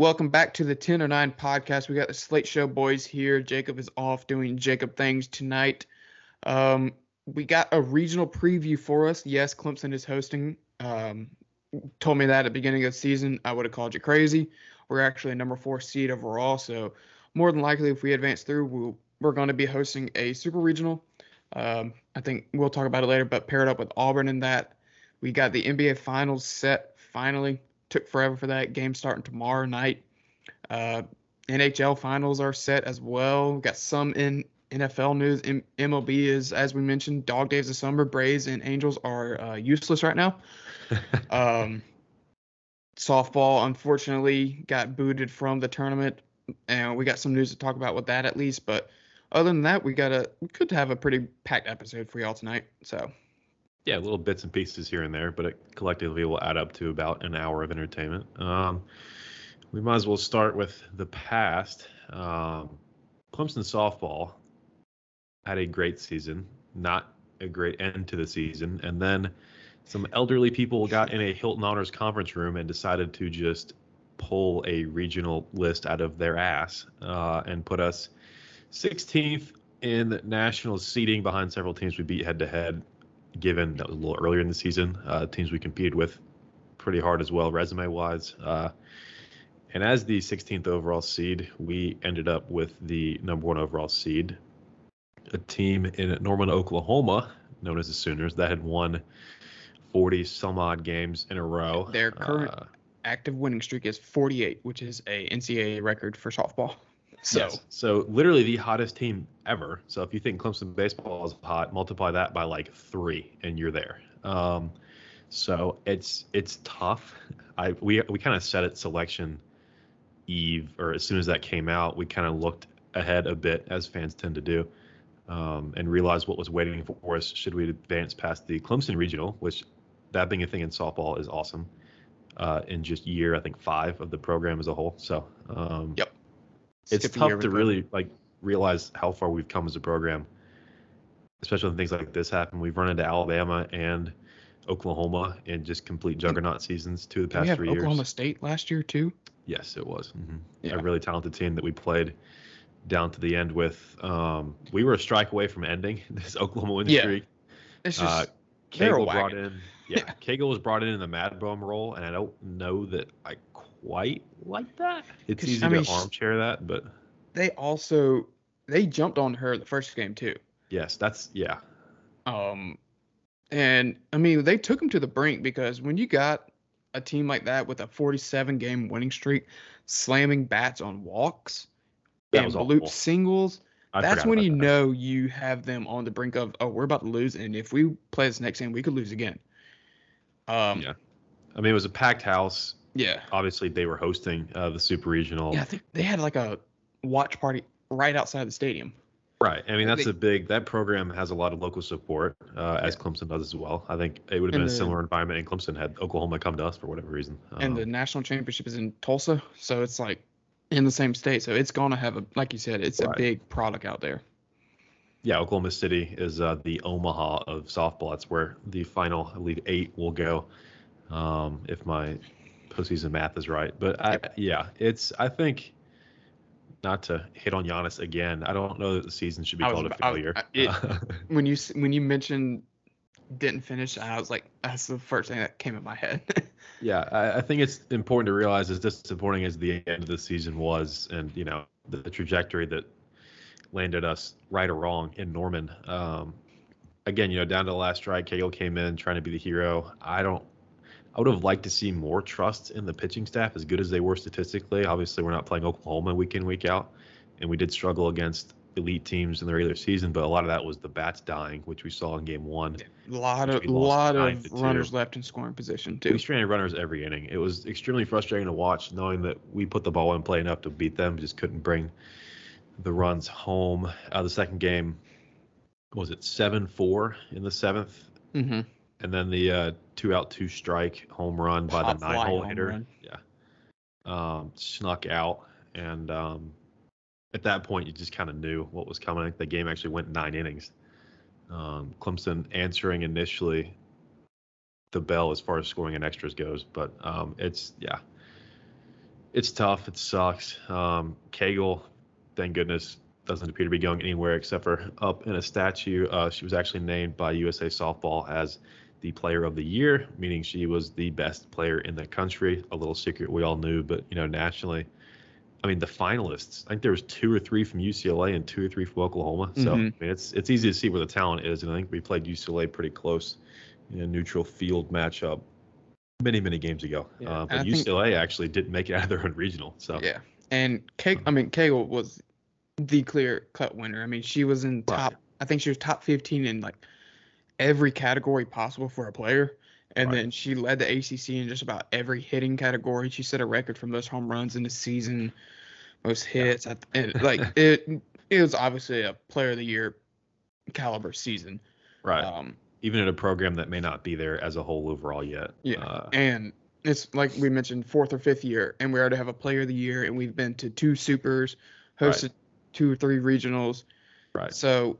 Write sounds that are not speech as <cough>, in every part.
Welcome back to the 10 or 9 podcast. We got the Slate Show boys here. Jacob is off doing Jacob things tonight. Um, we got a regional preview for us. Yes, Clemson is hosting. Um, told me that at the beginning of the season. I would have called you crazy. We're actually a number four seed overall. So, more than likely, if we advance through, we'll, we're going to be hosting a super regional. Um, I think we'll talk about it later, but paired up with Auburn in that. We got the NBA Finals set finally took forever for that game starting tomorrow night. Uh, NHL finals are set as well. We've got some in NFL news. M- MLB is, as we mentioned, dog days of summer. Braves and Angels are uh, useless right now. <laughs> um, softball, unfortunately, got booted from the tournament, and we got some news to talk about with that at least. But other than that, we got a we could have a pretty packed episode for y'all tonight. So yeah, little bits and pieces here and there, but it collectively will add up to about an hour of entertainment. Um, we might as well start with the past. Um, Clemson softball had a great season, not a great end to the season, and then some elderly people got in a Hilton Honors conference room and decided to just pull a regional list out of their ass uh, and put us 16th in national seeding behind several teams we beat head to head given that was a little earlier in the season. Uh, teams we competed with pretty hard as well, resume wise. Uh, and as the 16th overall seed, we ended up with the number one overall seed, a team in Norman, Oklahoma, known as the Sooners, that had won 40 some odd games in a row. Their current uh, active winning streak is 48, which is a NCAA record for softball. So, yes. so literally the hottest team ever. So if you think Clemson baseball is hot, multiply that by like three, and you're there. Um, so it's it's tough. I we we kind of set it selection eve or as soon as that came out, we kind of looked ahead a bit as fans tend to do, um, and realized what was waiting for us should we advance past the Clemson regional, which that being a thing in softball is awesome. Uh, in just year, I think five of the program as a whole. So um, yep it's tough to really like realize how far we've come as a program, especially when things like this happen. We've run into Alabama and Oklahoma in just complete juggernaut seasons two of the past three Oklahoma years. Oklahoma State last year too. Yes, it was mm-hmm. yeah. a really talented team that we played down to the end with. Um, we were a strike away from ending <laughs> this Oklahoma win yeah. streak. It's just uh, Cagle brought in. Yeah, <laughs> Cagle was brought in in the Mad Bum role, and I don't know that I quite like that. It's easy I mean, to armchair that, but they also they jumped on her the first game too. Yes, that's yeah. Um, and I mean they took him to the brink because when you got a team like that with a 47 game winning streak, slamming bats on walks that and bloop singles. I that's when you that. know you have them on the brink of oh we're about to lose and if we play this next game we could lose again. Um, yeah, I mean it was a packed house. Yeah. Obviously, they were hosting uh, the Super Regional. Yeah, I think they had like a watch party right outside the stadium. Right. I mean, that's they, a big. That program has a lot of local support, uh, as Clemson does as well. I think it would have been the, a similar environment in Clemson had Oklahoma come to us for whatever reason. And um, the national championship is in Tulsa, so it's like in the same state. So it's going to have a, like you said, it's right. a big product out there. Yeah, Oklahoma City is uh, the Omaha of softball. That's where the final, I believe, eight will go, um, if my postseason math is right. But I, yeah, it's I think not to hit on Giannis again. I don't know that the season should be called a failure. I, it, <laughs> when you when you mentioned didn't finish, I was like, that's the first thing that came in my head. <laughs> yeah, I, I, think it's important to realize as disappointing as the end of the season was, and you know the, the trajectory that landed us right or wrong in Norman. Um, again, you know, down to the last strike, Cagle came in trying to be the hero. I don't I would have liked to see more trust in the pitching staff, as good as they were statistically. Obviously, we're not playing Oklahoma week in week out, and we did struggle against elite teams in the regular season. But a lot of that was the bats dying, which we saw in Game One. A lot of lot of runners left in scoring position too. We stranded runners every inning. It was extremely frustrating to watch, knowing that we put the ball in play enough to beat them, just couldn't bring the runs home. Uh, the second game was it seven four in the 7th mm-hmm and then the uh, two out, two strike home run by Hot the nine hole hitter. Run. Yeah. Um, snuck out. And um, at that point, you just kind of knew what was coming. The game actually went nine innings. Um, Clemson answering initially the bell as far as scoring and extras goes. But um, it's, yeah. It's tough. It sucks. Um, Cagle, thank goodness, doesn't appear to be going anywhere except for up in a statue. Uh, she was actually named by USA Softball as the player of the year, meaning she was the best player in the country. A little secret we all knew, but you know, nationally, I mean, the finalists. I think there was two or three from UCLA and two or three from Oklahoma. So mm-hmm. I mean, it's it's easy to see where the talent is, and I think we played UCLA pretty close in a neutral field matchup many many games ago. Yeah. Uh, but UCLA think, actually didn't make it out of their own regional. So yeah, and Keg, I mean, Cagle was the clear cut winner. I mean, she was in top. Right. I think she was top 15 in like every category possible for a player. And right. then she led the ACC in just about every hitting category. She set a record for most home runs in the season, most hits. Yeah. And like <laughs> it, it was obviously a player of the year caliber season. Right. Um, Even in a program that may not be there as a whole overall yet. Yeah. Uh, and it's like we mentioned, fourth or fifth year, and we already have a player of the year, and we've been to two supers, hosted right. two or three regionals. Right. So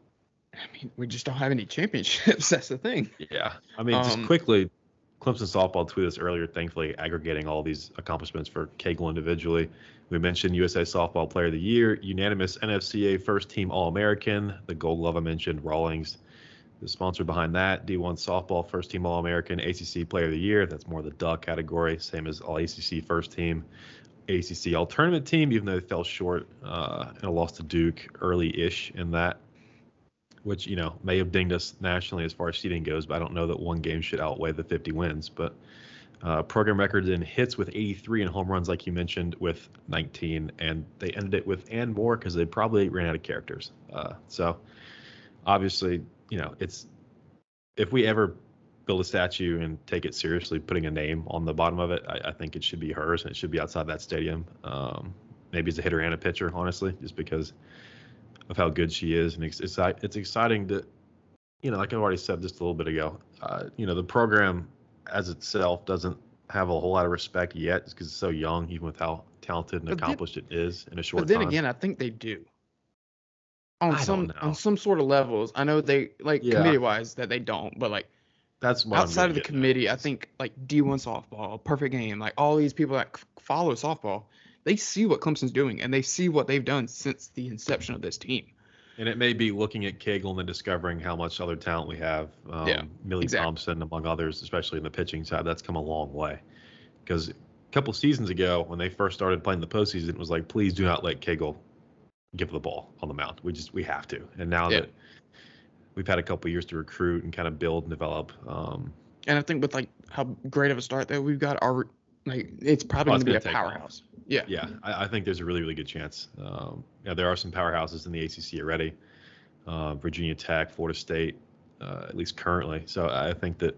I mean, we just don't have any championships. <laughs> That's the thing. Yeah. I mean, just um, quickly, Clemson softball tweeted us earlier, thankfully aggregating all these accomplishments for Cagle individually. We mentioned USA Softball Player of the Year, unanimous NFCA First Team All American, the Gold Glove I mentioned, Rawlings. The sponsor behind that, D1 Softball First Team All American, ACC Player of the Year. That's more the duck category, same as All ACC First Team. ACC All Tournament Team, even though they fell short uh, a loss to Duke early-ish in that which you know may have dinged us nationally as far as seeding goes, but I don't know that one game should outweigh the 50 wins. But uh, program records in hits with 83 and home runs, like you mentioned, with 19, and they ended it with and more because they probably ran out of characters. Uh, so obviously, you know, it's if we ever build a statue and take it seriously, putting a name on the bottom of it, I, I think it should be hers and it should be outside that stadium. Um, maybe as a hitter and a pitcher, honestly, just because of how good she is, and it's it's, it's exciting to, you know, like I already said just a little bit ago, uh, you know, the program as itself doesn't have a whole lot of respect yet, because it's so young, even with how talented and but accomplished then, it is in a short. But then time. again, I think they do. On I some on some sort of levels, I know they like yeah. committee wise that they don't, but like that's outside of the committee. I think like D1 softball, perfect game, like all these people that follow softball, they see what Clemson's doing and they see what they've done since the inception of this team. And it may be looking at Cagle and then discovering how much other talent we have. Um, yeah, Millie exactly. Thompson, among others, especially in the pitching side, that's come a long way. Because a couple seasons ago, when they first started playing the postseason, it was like, please do not let Cagle give the ball on the mound. We just we have to. And now yeah. that we've had a couple years to recruit and kind of build and develop. Um, and I think with like how great of a start that we've got, our like it's probably oh, going to be a powerhouse. Yeah. Yeah, I, I, think there's a really really good chance. Um, yeah, there are some powerhouses in the ACC already. Uh, Virginia Tech, Florida State, uh, at least currently. So I think that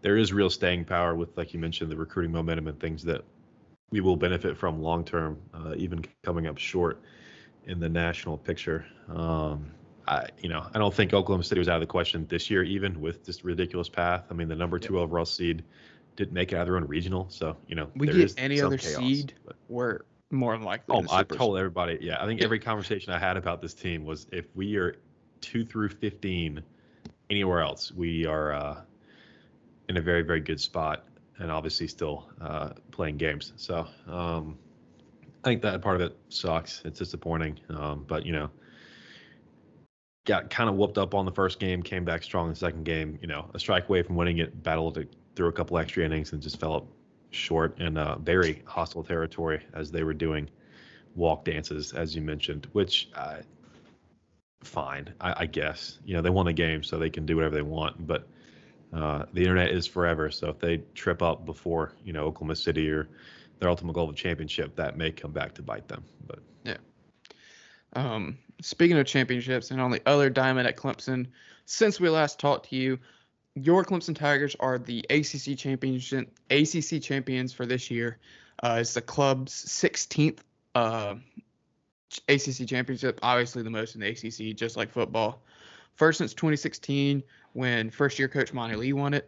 there is real staying power with, like you mentioned, the recruiting momentum and things that we will benefit from long term, uh, even coming up short in the national picture. Um, I, you know, I don't think Oklahoma City was out of the question this year, even with this ridiculous path. I mean, the number two yep. overall seed didn't make it out of their own regional. So you know, we get any other chaos, seed, but. we're more than likely. Oh, I told everybody. Yeah, I think every conversation I had about this team was if we are two through fifteen anywhere else, we are uh, in a very very good spot, and obviously still uh, playing games. So um, I think that part of it sucks. It's disappointing, um, but you know. Got kind of whooped up on the first game, came back strong in the second game. You know, a strike away from winning it, battled to threw a couple extra innings and just fell up short in uh, very hostile territory as they were doing walk dances, as you mentioned, which uh, fine, I, I, guess. You know, they won the game, so they can do whatever they want. But uh, the internet is forever, so if they trip up before you know Oklahoma City or their ultimate goal of championship, that may come back to bite them. But yeah. Um, speaking of championships, and on the other diamond at Clemson, since we last talked to you, your Clemson Tigers are the ACC championship ACC champions for this year. Uh, it's the club's 16th uh, ACC championship, obviously the most in the ACC, just like football. First since 2016, when first year coach Monty Lee won it.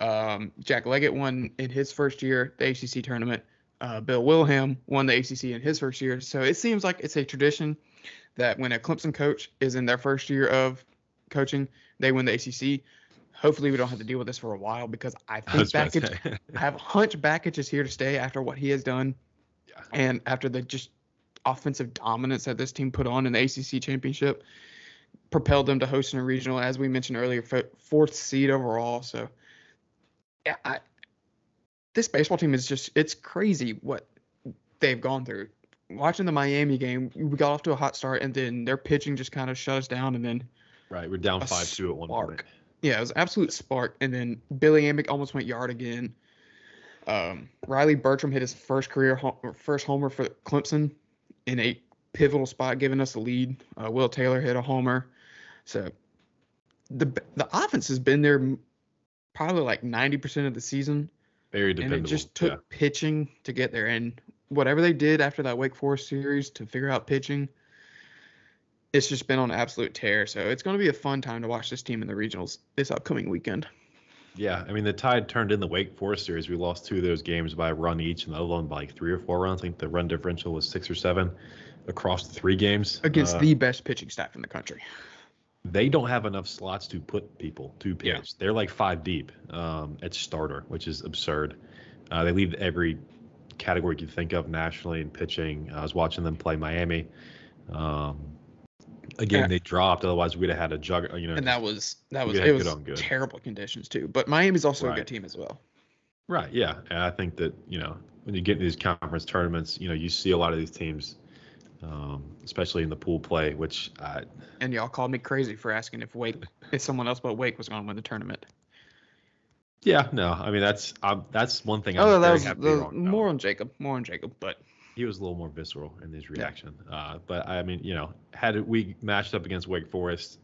Um, Jack Leggett won in his first year the ACC tournament. Uh, Bill Wilhelm won the ACC in his first year. So it seems like it's a tradition that when a Clemson coach is in their first year of coaching, they win the ACC hopefully we don't have to deal with this for a while because I think I I have hunch Bakich is here to stay after what he has done. Yeah. And after the just offensive dominance that this team put on in the ACC championship, propelled them to hosting a regional, as we mentioned earlier, fourth seed overall. So, yeah, I, this baseball team is just it's crazy what they've gone through. Watching the Miami game, we got off to a hot start, and then their pitching just kind of shut us down, and then right, we're down five two at one point. Yeah, it was absolute spark, and then Billy Amick almost went yard again. Um, Riley Bertram hit his first career first homer for Clemson in a pivotal spot, giving us the lead. Uh, Will Taylor hit a homer, so the the offense has been there probably like ninety percent of the season. Very dependable. And it just took yeah. pitching to get there. And whatever they did after that Wake Forest series to figure out pitching, it's just been on absolute tear. So it's going to be a fun time to watch this team in the regionals this upcoming weekend. Yeah, I mean the Tide turned in the Wake Forest series. We lost two of those games by a run each, and the other one by like three or four runs. I think the run differential was six or seven across the three games against uh, the best pitching staff in the country. They don't have enough slots to put people to pitch. Yeah. They're like five deep um, at starter, which is absurd. Uh, they leave every category you think of nationally in pitching. I was watching them play Miami. Um, again, yeah. they dropped. Otherwise, we'd have had a jug. You know, and that was that was it was good terrible conditions too. But Miami's also right. a good team as well. Right. Yeah, and I think that you know when you get into these conference tournaments, you know you see a lot of these teams, um, especially in the pool play, which I. And y'all called me crazy for asking if Wake, if someone else but Wake was going to win the tournament. Yeah, no, I mean that's um, that's one thing. I'm oh, that was the, more on Jacob, more on Jacob, but he was a little more visceral in his reaction. Yeah. Uh, but I mean, you know, had we matched up against Wake Forest,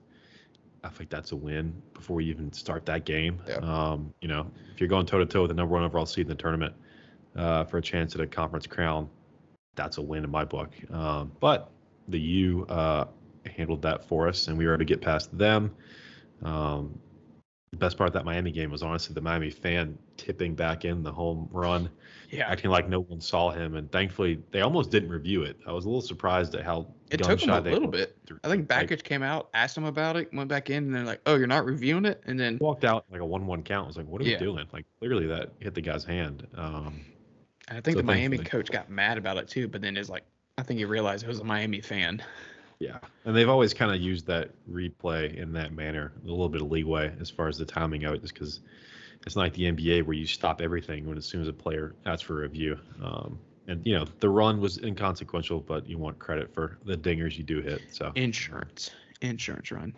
I think that's a win before we even start that game. Yeah. Um, you know, if you're going toe to toe with the number one overall seed in the tournament uh, for a chance at a conference crown, that's a win in my book. Um, but the U uh, handled that for us, and we were able to get past them. Um, the best part of that Miami game was honestly the Miami fan tipping back in the home run, yeah. acting like no one saw him, and thankfully they almost didn't review it. I was a little surprised at how it took him a little bit. Through. I think Bakich like, came out, asked him about it, went back in, and they're like, "Oh, you're not reviewing it," and then walked out like a one-one count. I was like, "What are yeah. we doing?" Like clearly that hit the guy's hand. Um, I think so the Miami coach got mad about it too, but then is like, I think he realized it was a Miami fan. <laughs> Yeah, and they've always kind of used that replay in that manner, a little bit of leeway as far as the timing of it, just because it's not like the NBA where you stop everything when as soon as a player asks for a review. Um, and you know the run was inconsequential, but you want credit for the dingers you do hit. So insurance, insurance run.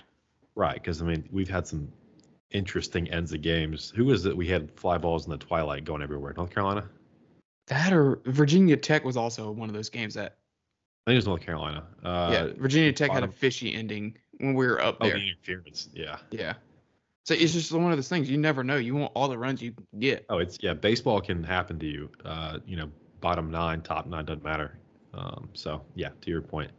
Right, because I mean we've had some interesting ends of games. Who was it? We had fly balls in the twilight going everywhere. North Carolina. That or Virginia Tech was also one of those games that think it was North Carolina. Uh, yeah, Virginia Tech bottom. had a fishy ending when we were up oh, there. Oh, the interference. Yeah. Yeah. So it's just one of those things. You never know. You want all the runs you get. Oh, it's yeah. Baseball can happen to you. Uh, you know, bottom nine, top nine doesn't matter. Um, so yeah, to your point,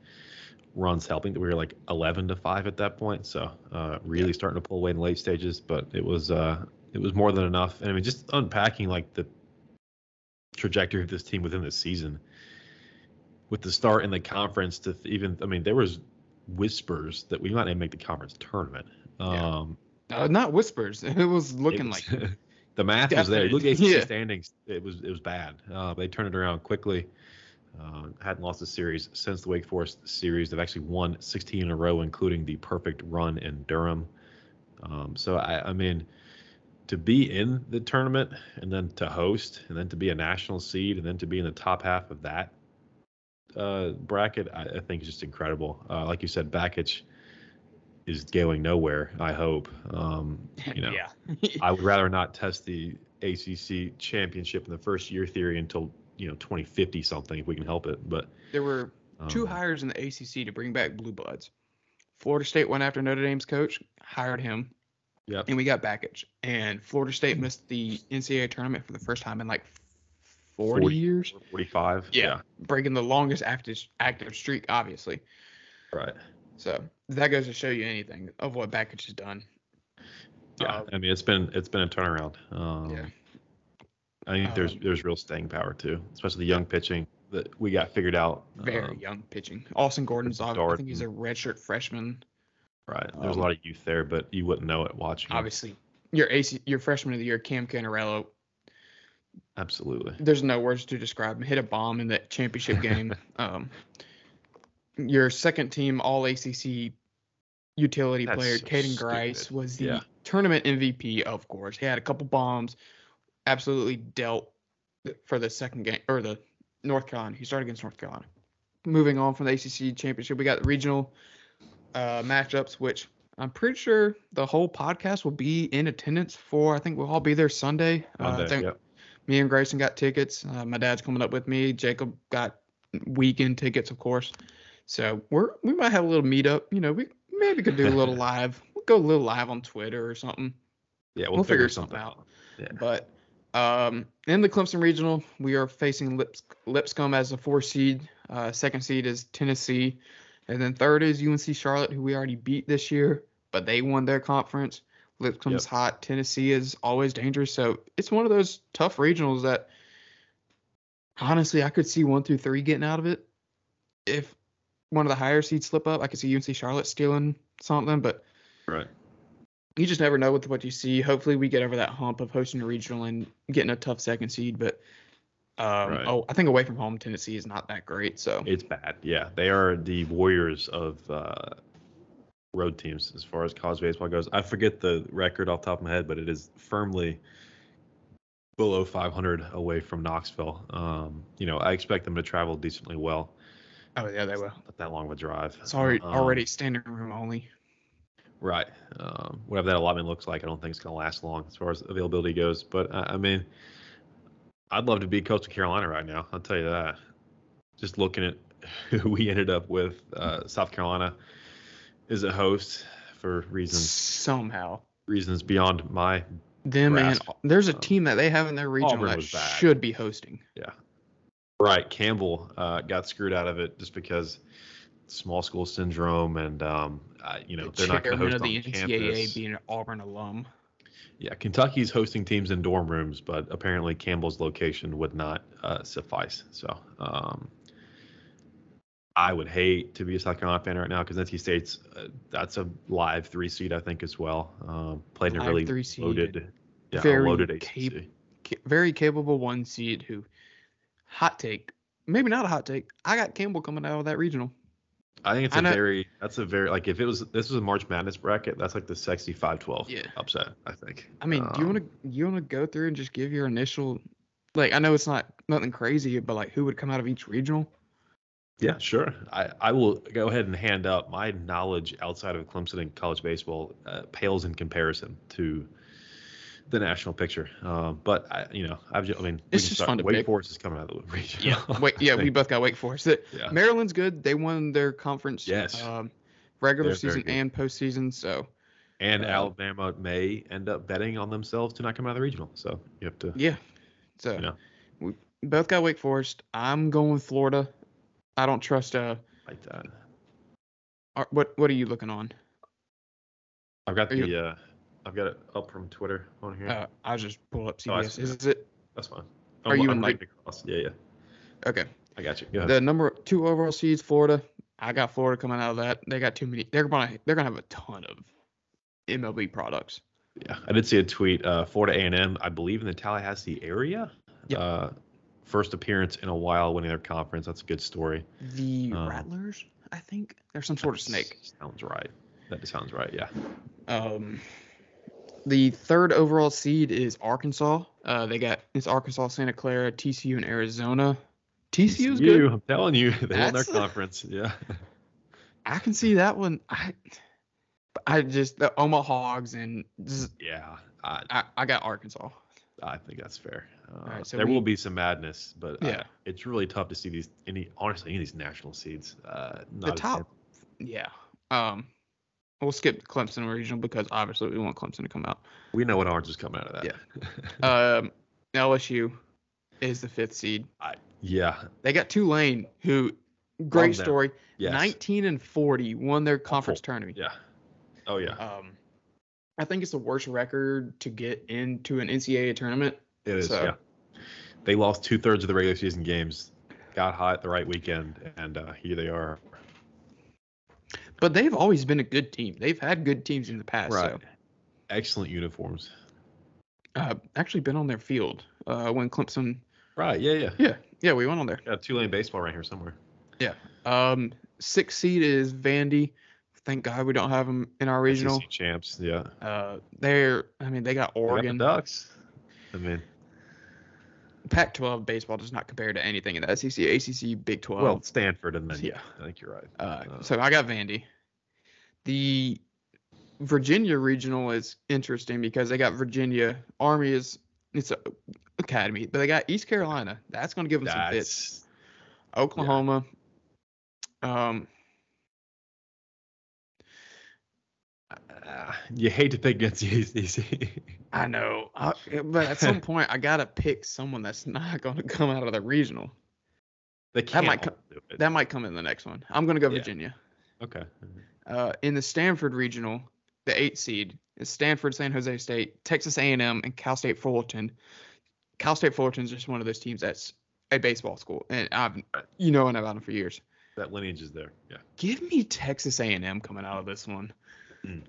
runs helping. We were like 11 to five at that point. So uh, really yeah. starting to pull away in the late stages, but it was uh, it was more than enough. And I mean, just unpacking like the trajectory of this team within the season with the start in the conference to even I mean there was whispers that we might not make the conference tournament. Um, yeah. uh, not whispers. <laughs> It was looking it was, like <laughs> the math was there. Look at <laughs> the yeah. standings. It was it was bad. Uh, they turned it around quickly. Uh, hadn't lost a series since the Wake Forest series. They've actually won 16 in a row, including the perfect run in Durham. Um, so I, I mean, to be in the tournament and then to host and then to be a national seed and then to be in the top half of that uh, bracket, I, I, think is just incredible. Uh, like you said, Bakich is going nowhere. I hope. Um, <laughs> you know, yeah. I would rather not test the ACC championship in the first year theory until you know 2050 something if we can help it. But there were two um, hires in the ACC to bring back blue bloods. Florida State went after Notre Dame's coach, hired him. Yep. And we got Bakich. And Florida State missed the NCAA tournament for the first time in like 40, 40 years. 45. Yeah, yeah. Breaking the longest active active streak, obviously. Right. So that goes to show you anything of what Bakich has done. Yeah, uh, I mean it's been it's been a turnaround. Um, yeah. I think there's um, there's real staying power too, especially the young pitching that we got figured out. Very um, young pitching. Austin Gordon's off. I think he's a redshirt freshman. Right. There's um, a lot of youth there, but you wouldn't know it watching. Obviously, your AC, your freshman of the year, Cam Cannarello, Absolutely. there's no words to describe him. Hit a bomb in that championship game. <laughs> um, your second team All ACC utility That's player, so Caden Grice, stupid. was the Yeah. tournament MVP. Of course, he had a couple bombs. Absolutely dealt for the second game or the North Carolina. He started against North Carolina. Moving on from the ACC championship, we got the regional uh, matchups, which I'm pretty sure the whole podcast will be in attendance for. I think we'll all be there Sunday. Uh, I think yep. Me and Grayson got tickets. Uh, my dad's coming up with me. Jacob got weekend tickets, of course. So we're we might have a little meetup. You know, we maybe could do a little <laughs> live. We'll go a little live on Twitter or something. Yeah, we'll figure something out. Yeah. But um, in the Clemson Regional, we are facing Lips, Lipscomb as a four seed. Uh, second seed is Tennessee, and then third is UNC Charlotte, who we already beat this year, but they won their conference. Lipscomb's Yep. hot. Tennessee is always dangerous. So it's one of those tough regionals that honestly I could see one through three getting out of it. If one of the higher seeds slip up, I could see UNC Charlotte stealing something, but Right. you just never know with what you see. Hopefully, we get over that hump of hosting a regional and getting a tough second seed. But um, Right. oh, I think away from home, Tennessee is not that great. So It's bad. Yeah, they are the warriors of uh, road teams as far as college baseball goes. I forget the record off the top of my head, but it is firmly below 500 away from Knoxville. Um, you know, I expect them to travel decently well. oh yeah, they will. Not that long of a drive. It's already Um, already standing room only. Right. Um, whatever that allotment looks like, I don't think it's going to last long as far as availability goes. But I, I mean, I'd love to be Coastal Carolina right now. I'll tell you that. Just looking at <laughs> who we ended up with, uh, South Carolina is a host for reasons Somehow, reasons beyond my. them and there's a team that they have in their region Auburn that should be hosting. Yeah, right. Campbell uh, got screwed out of it just because small school syndrome and um, uh, you know the they're not going to host of the on NCAA campus. being an Auburn alum. Yeah, Kentucky's hosting teams in dorm rooms, but apparently Campbell's location would not uh, suffice. So um, I would hate to be a South Carolina fan right now because NC State's uh, that's a live three seed I think as well. Um, played in a really loaded, yeah, Very loaded cap- ca- very capable one seed who hot take maybe not a hot take i got campbell coming out of that regional I think it's I a know- very that's a very like if it was this was a March Madness bracket that's like the sexy 5-12 Yeah. upset I think. i mean do you Um, want to you want to go through and just give your initial like i know it's not nothing crazy but like who would come out of each regional Yeah, sure. I, I will go ahead and hand up my knowledge outside of Clemson and college baseball uh, pales in comparison to the national picture. Um, but I, you know, I've just, I mean, It's just start- fun to Wake pick. Forest is coming out of the region. yeah <laughs> wait yeah we both got wake forest yeah. maryland's good they won their conference Yes. um, regular They're season and postseason so And uh, Alabama may end up betting on themselves to not come out of the regional. So you have to. yeah so You know. we both got wake forest i'm going with florida i don't trust uh Like that. Ar- what what are you looking on I've got Are you- the. Uh, I've got it up from Twitter on here. uh, i'll just pull up Oh, cbs see is it That's fine. are I'm, you I'm in, like- across. Yeah, yeah. okay I got you. Go. The number two overall seeds, Florida. I got Florida coming out of that. They got too many. They're gonna they're gonna have a ton of MLB products. Yeah, I did see a tweet. Uh, Florida A&M, I believe in the Tallahassee area. Yep. Uh, first appearance in a while, winning their conference. That's a good story. The Um, Rattlers, I think, they're some sort of snake. Sounds right. That sounds right. Yeah. Um, the third overall seed is Arkansas. Uh, they got it's Arkansas, Santa Clara, TCU, and Arizona. TCU is TCU, good. I'm telling you, <laughs> they won their a- <laughs> conference. Yeah. I can see that one. I, I just the Omaha Hogs and z- yeah. I, I, I got Arkansas. I think that's fair. Uh, right, so there we- will be some madness, but uh, Yeah. it's really tough to see these any honestly any of these national seeds. Uh, not the top, yeah. Um, we'll skip Clemson regional because obviously we want Clemson to come out. We know what orange is coming out of that. Yeah. <laughs> Um, LSU is the fifth seed. yeah. They got Tulane, who great story. Yes. 19 and 40 won their conference tournament. Yeah. Oh yeah. Um, I think it's the worst record to get into an NCAA tournament. It is. So- Yeah. They lost two thirds of the regular season games, got hot the right weekend, and uh, here they are. But they've always been a good team. They've had good teams in the past. Right. So Excellent uniforms. Uh, actually been on their field uh, when Clemson. Right. Yeah. Yeah. Yeah, yeah, we went on there. Got Tulane baseball right here somewhere. Yeah. Um, sixth seed is Vandy. Thank God we don't have them in our regional. SEC champs. Yeah. Uh, they're, I mean, they got They got Oregon. Ducks. I mean, Pac-12 baseball does not compare to anything in the SEC, ACC, Big 12. well, Stanford and then Yeah. I think you're right. Uh, Uh, so I got Vandy. The Virginia regional is interesting because they got Virginia Army is it's a academy, but they got East Carolina. That's going to give them some fits. Oklahoma. Um, uh, you hate to pick against ACC. I know, I, but at some <laughs> point I gotta pick someone that's not going to come out of the regional. they can't might all co- do it. That might come in the next one. I'm going to go Yeah. Virginia. okay. Uh, in the Stanford regional, the eight seed is Stanford, San Jose State, Texas A&M, and Cal State Fullerton. Cal State Fullerton is just one of those teams that's a baseball school, and I've you know I know about them for years. That lineage is there. Yeah. Give me Texas A&M coming out of this one. Mm.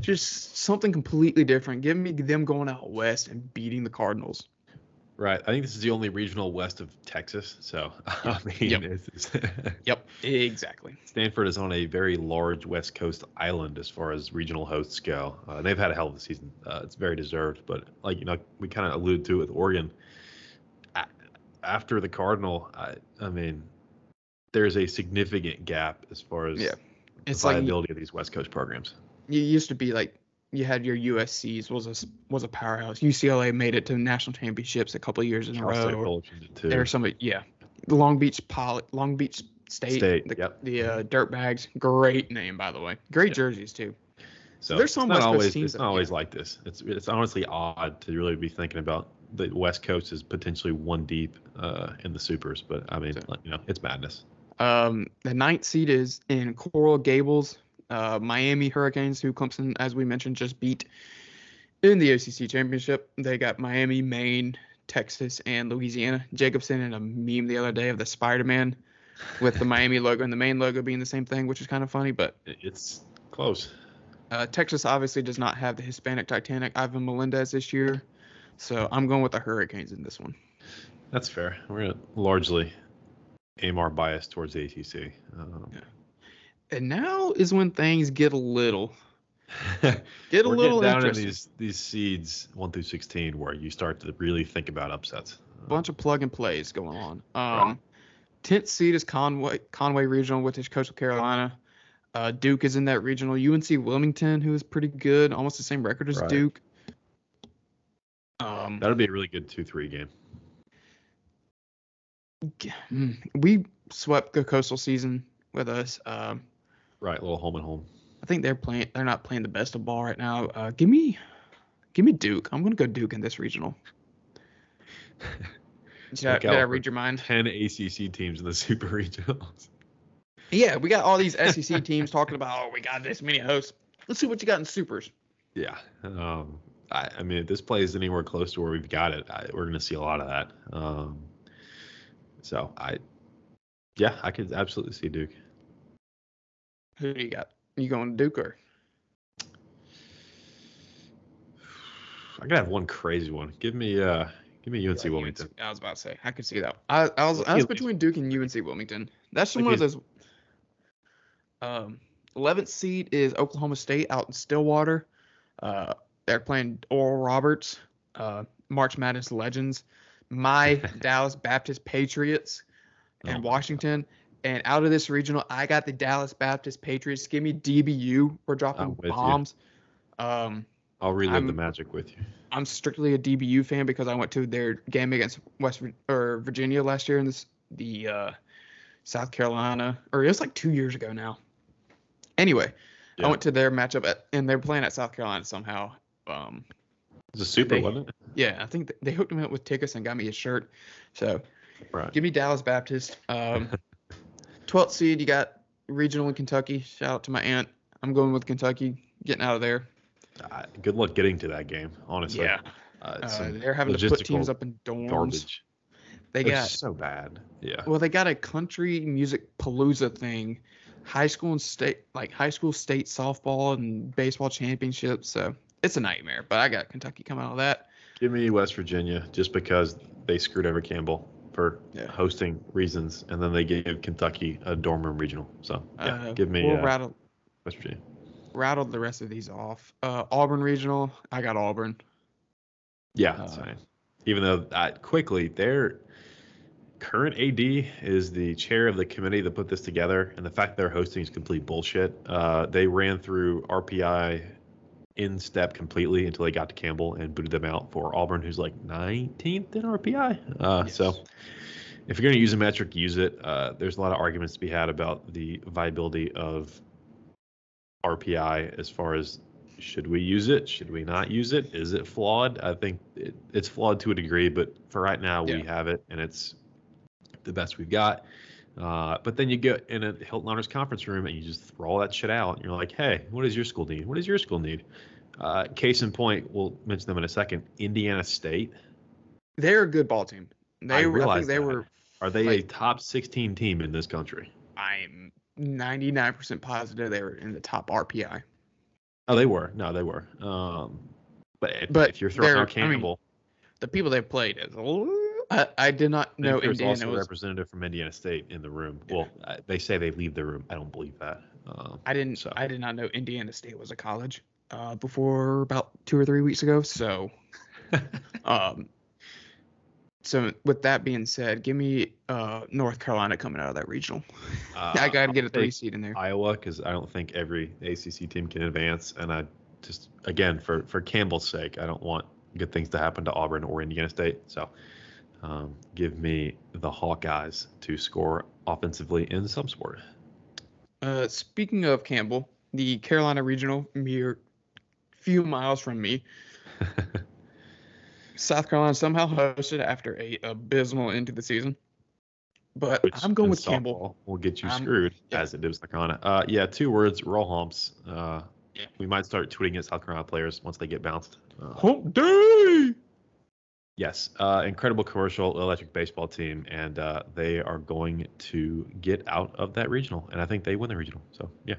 Just something completely different. Give me them going out west and beating the Cardinals. Right. I think this is the only regional west of Texas. So <laughs> I mean, Yep. it's, <laughs> Yep, exactly. Stanford is on a very large West Coast island as far as regional hosts go. Uh, and they've had a hell of a season. Uh, it's very deserved. But like you know, we kind of alluded to it with Oregon. A- After the Cardinal, I, I mean, there's a significant gap as far as Yeah. It's like viability of these West Coast programs. you used to be like you had your USC's was a was a powerhouse. UCLA made it to national championships a couple years in a Cal row. There's some yeah, Long Beach Poly, Long Beach State, State, the, yep. the uh, Dirtbags, great name by the way, great Yeah. jerseys too. So there's it's some West Coast always teams it's not always like this. It's it's honestly odd to really be thinking about the West Coast is potentially one deep uh, in the supers, but I mean, So- like, you know, it's madness. Um, the ninth seed is in Coral Gables, uh, Miami Hurricanes, who Clemson, as we mentioned, just beat in the ACC championship. They got Miami, Maine, Texas, and Louisiana. Jacob sent in a meme the other day of the Spider-Man with the Miami logo and the Maine logo being the same thing, which is kind of funny. But It's close. uh, Texas obviously does not have the Hispanic Titanic Ivan Melendez this year, so I'm going with the Hurricanes in this one. That's fair. We're gonna largely aim our bias towards ACC. Um, And now is when things get a little <laughs> get a little down in these these seeds one through sixteen where you start to really think about upsets. A bunch of plug and plays going on. Um, tenth seed is Conway Conway Regional, which is Coastal Carolina. Uh, Duke is in that regional. UNC Wilmington, who is pretty good, almost the same record as Right. Duke. Um, That'll be a really good two three game. G- mm, we swept the Coastal season with us. Um, Right, a little home and home. I think they're playing. They're not playing the best of ball right now. Uh, give me, give me Duke. I'm gonna go Duke in this regional. <laughs> Did, I, did I read your mind? Ten ACC teams in the <laughs> super regionals. Yeah, we got all these <laughs> SEC teams talking about, oh, we got this many hosts. Let's see what you got in supers. Yeah. Um, I, I mean, if this plays anywhere close to where we've got it, I, we're going to see a lot of that. Um, so I, yeah, I could absolutely see Duke. Who do you got? You going to Duke or? I gotta have one crazy one. Give me, uh, give me UNC Yeah, Wilmington. I was about to say I could see that. I, I was I was between Duke and UNC Wilmington. That's one of those. Um, 11th seed is Oklahoma State out in Stillwater. Uh, they're playing Oral Roberts, uh, March Madness legends, my <laughs> Dallas Baptist Patriots, and Oh Washington. And out of this regional, I got the Dallas Baptist Patriots. Give me DBU. We're dropping I'm with you. bombs. Um, I'll relive the I'm- magic with you. I'm strictly a DBU fan because I went to their game against West or Virginia last year in this the uh, South Carolina or it was like two years ago now. Anyway, Yeah. I went to their matchup at, and they're playing at South Carolina somehow. Um, It was a super, they- wasn't it? yeah, I think they hooked me up with tickets and got me a shirt. So Right. give me Dallas Baptist. Um, <laughs> 12th seed, you got regional in Kentucky. Shout out to my aunt. I'm going with Kentucky, getting out of there. Uh, good luck getting to that game, honestly. Yeah, Uh, uh, they're having to put teams up in dorms. garbage. They They're got so bad. Yeah. Well, they got a country music palooza thing, high school and state, like high school state softball and baseball championships. So it's a nightmare. But I got Kentucky coming out of that. Give me West Virginia just because they screwed over Campbell for Yeah. hosting reasons, and then they gave Kentucky a dorm room regional. So yeah, Uh, give me We'll uh, rattle West Virginia. rattle the rest of these off. Uh, Auburn regional. I got Auburn. Yeah, Uh. Even though uh, quickly their current AD is the chair of the committee that put this together, and the fact they're hosting is complete bullshit. Uh, they ran through RPI in step completely until they got to Campbell and booted them out for Auburn, who's like 19th in RPI. Uh, Yes. So if you're going to use a metric, use it. Uh, there's a lot of arguments to be had about the viability of RPI as far as should we use it? Should we not use it? Is it flawed? I think it, it's flawed to a degree, but for right now, we have it and it's the best we've got. Uh, but then you get in a Hilton Honors conference room and you just throw all that shit out. And you're like, hey, what does your school need? What does your school need? Uh, case in point, we'll mention them in a second. Indiana State. They're a good ball team. They I were. I they that. were. Are they a top 16 team in this country? I'm 99% positive they were in the top RPI. Oh, they were. No, they were. Um, but if, But if you're throwing out I mean, The people they played is. I, I did not I know there's Indiana also a representative from Indiana State in the room. Well, uh, they say they leave the room. I don't believe that. Um, I didn't. so. I did not know Indiana State was a college uh, before about two or three weeks ago. So, <laughs> um, so with that being said, give me uh, North Carolina coming out of that regional. <laughs> uh, I got to get a three seed in there. Iowa because I don't think every ACC team can advance, and I just again for for Campbell's sake, I don't want good things to happen to Auburn or Indiana State. So, um, give me the Hawkeyes to score offensively in some sport. Uh, speaking of Campbell, the Carolina Regional, mere few miles from me, <laughs> South Carolina somehow hosted after a abysmal end to the season. But Which I'm going with Campbell. Will get you screwed yeah. as it did with South Carolina. Uh, yeah, two words: roll humps. Uh, Yeah. We might start tweeting at South Carolina players once they get bounced. Uh, Hump day! Yes, uh, incredible commercial electric baseball team, and uh, they are going to get out of that regional, and I think they win the regional. So yeah,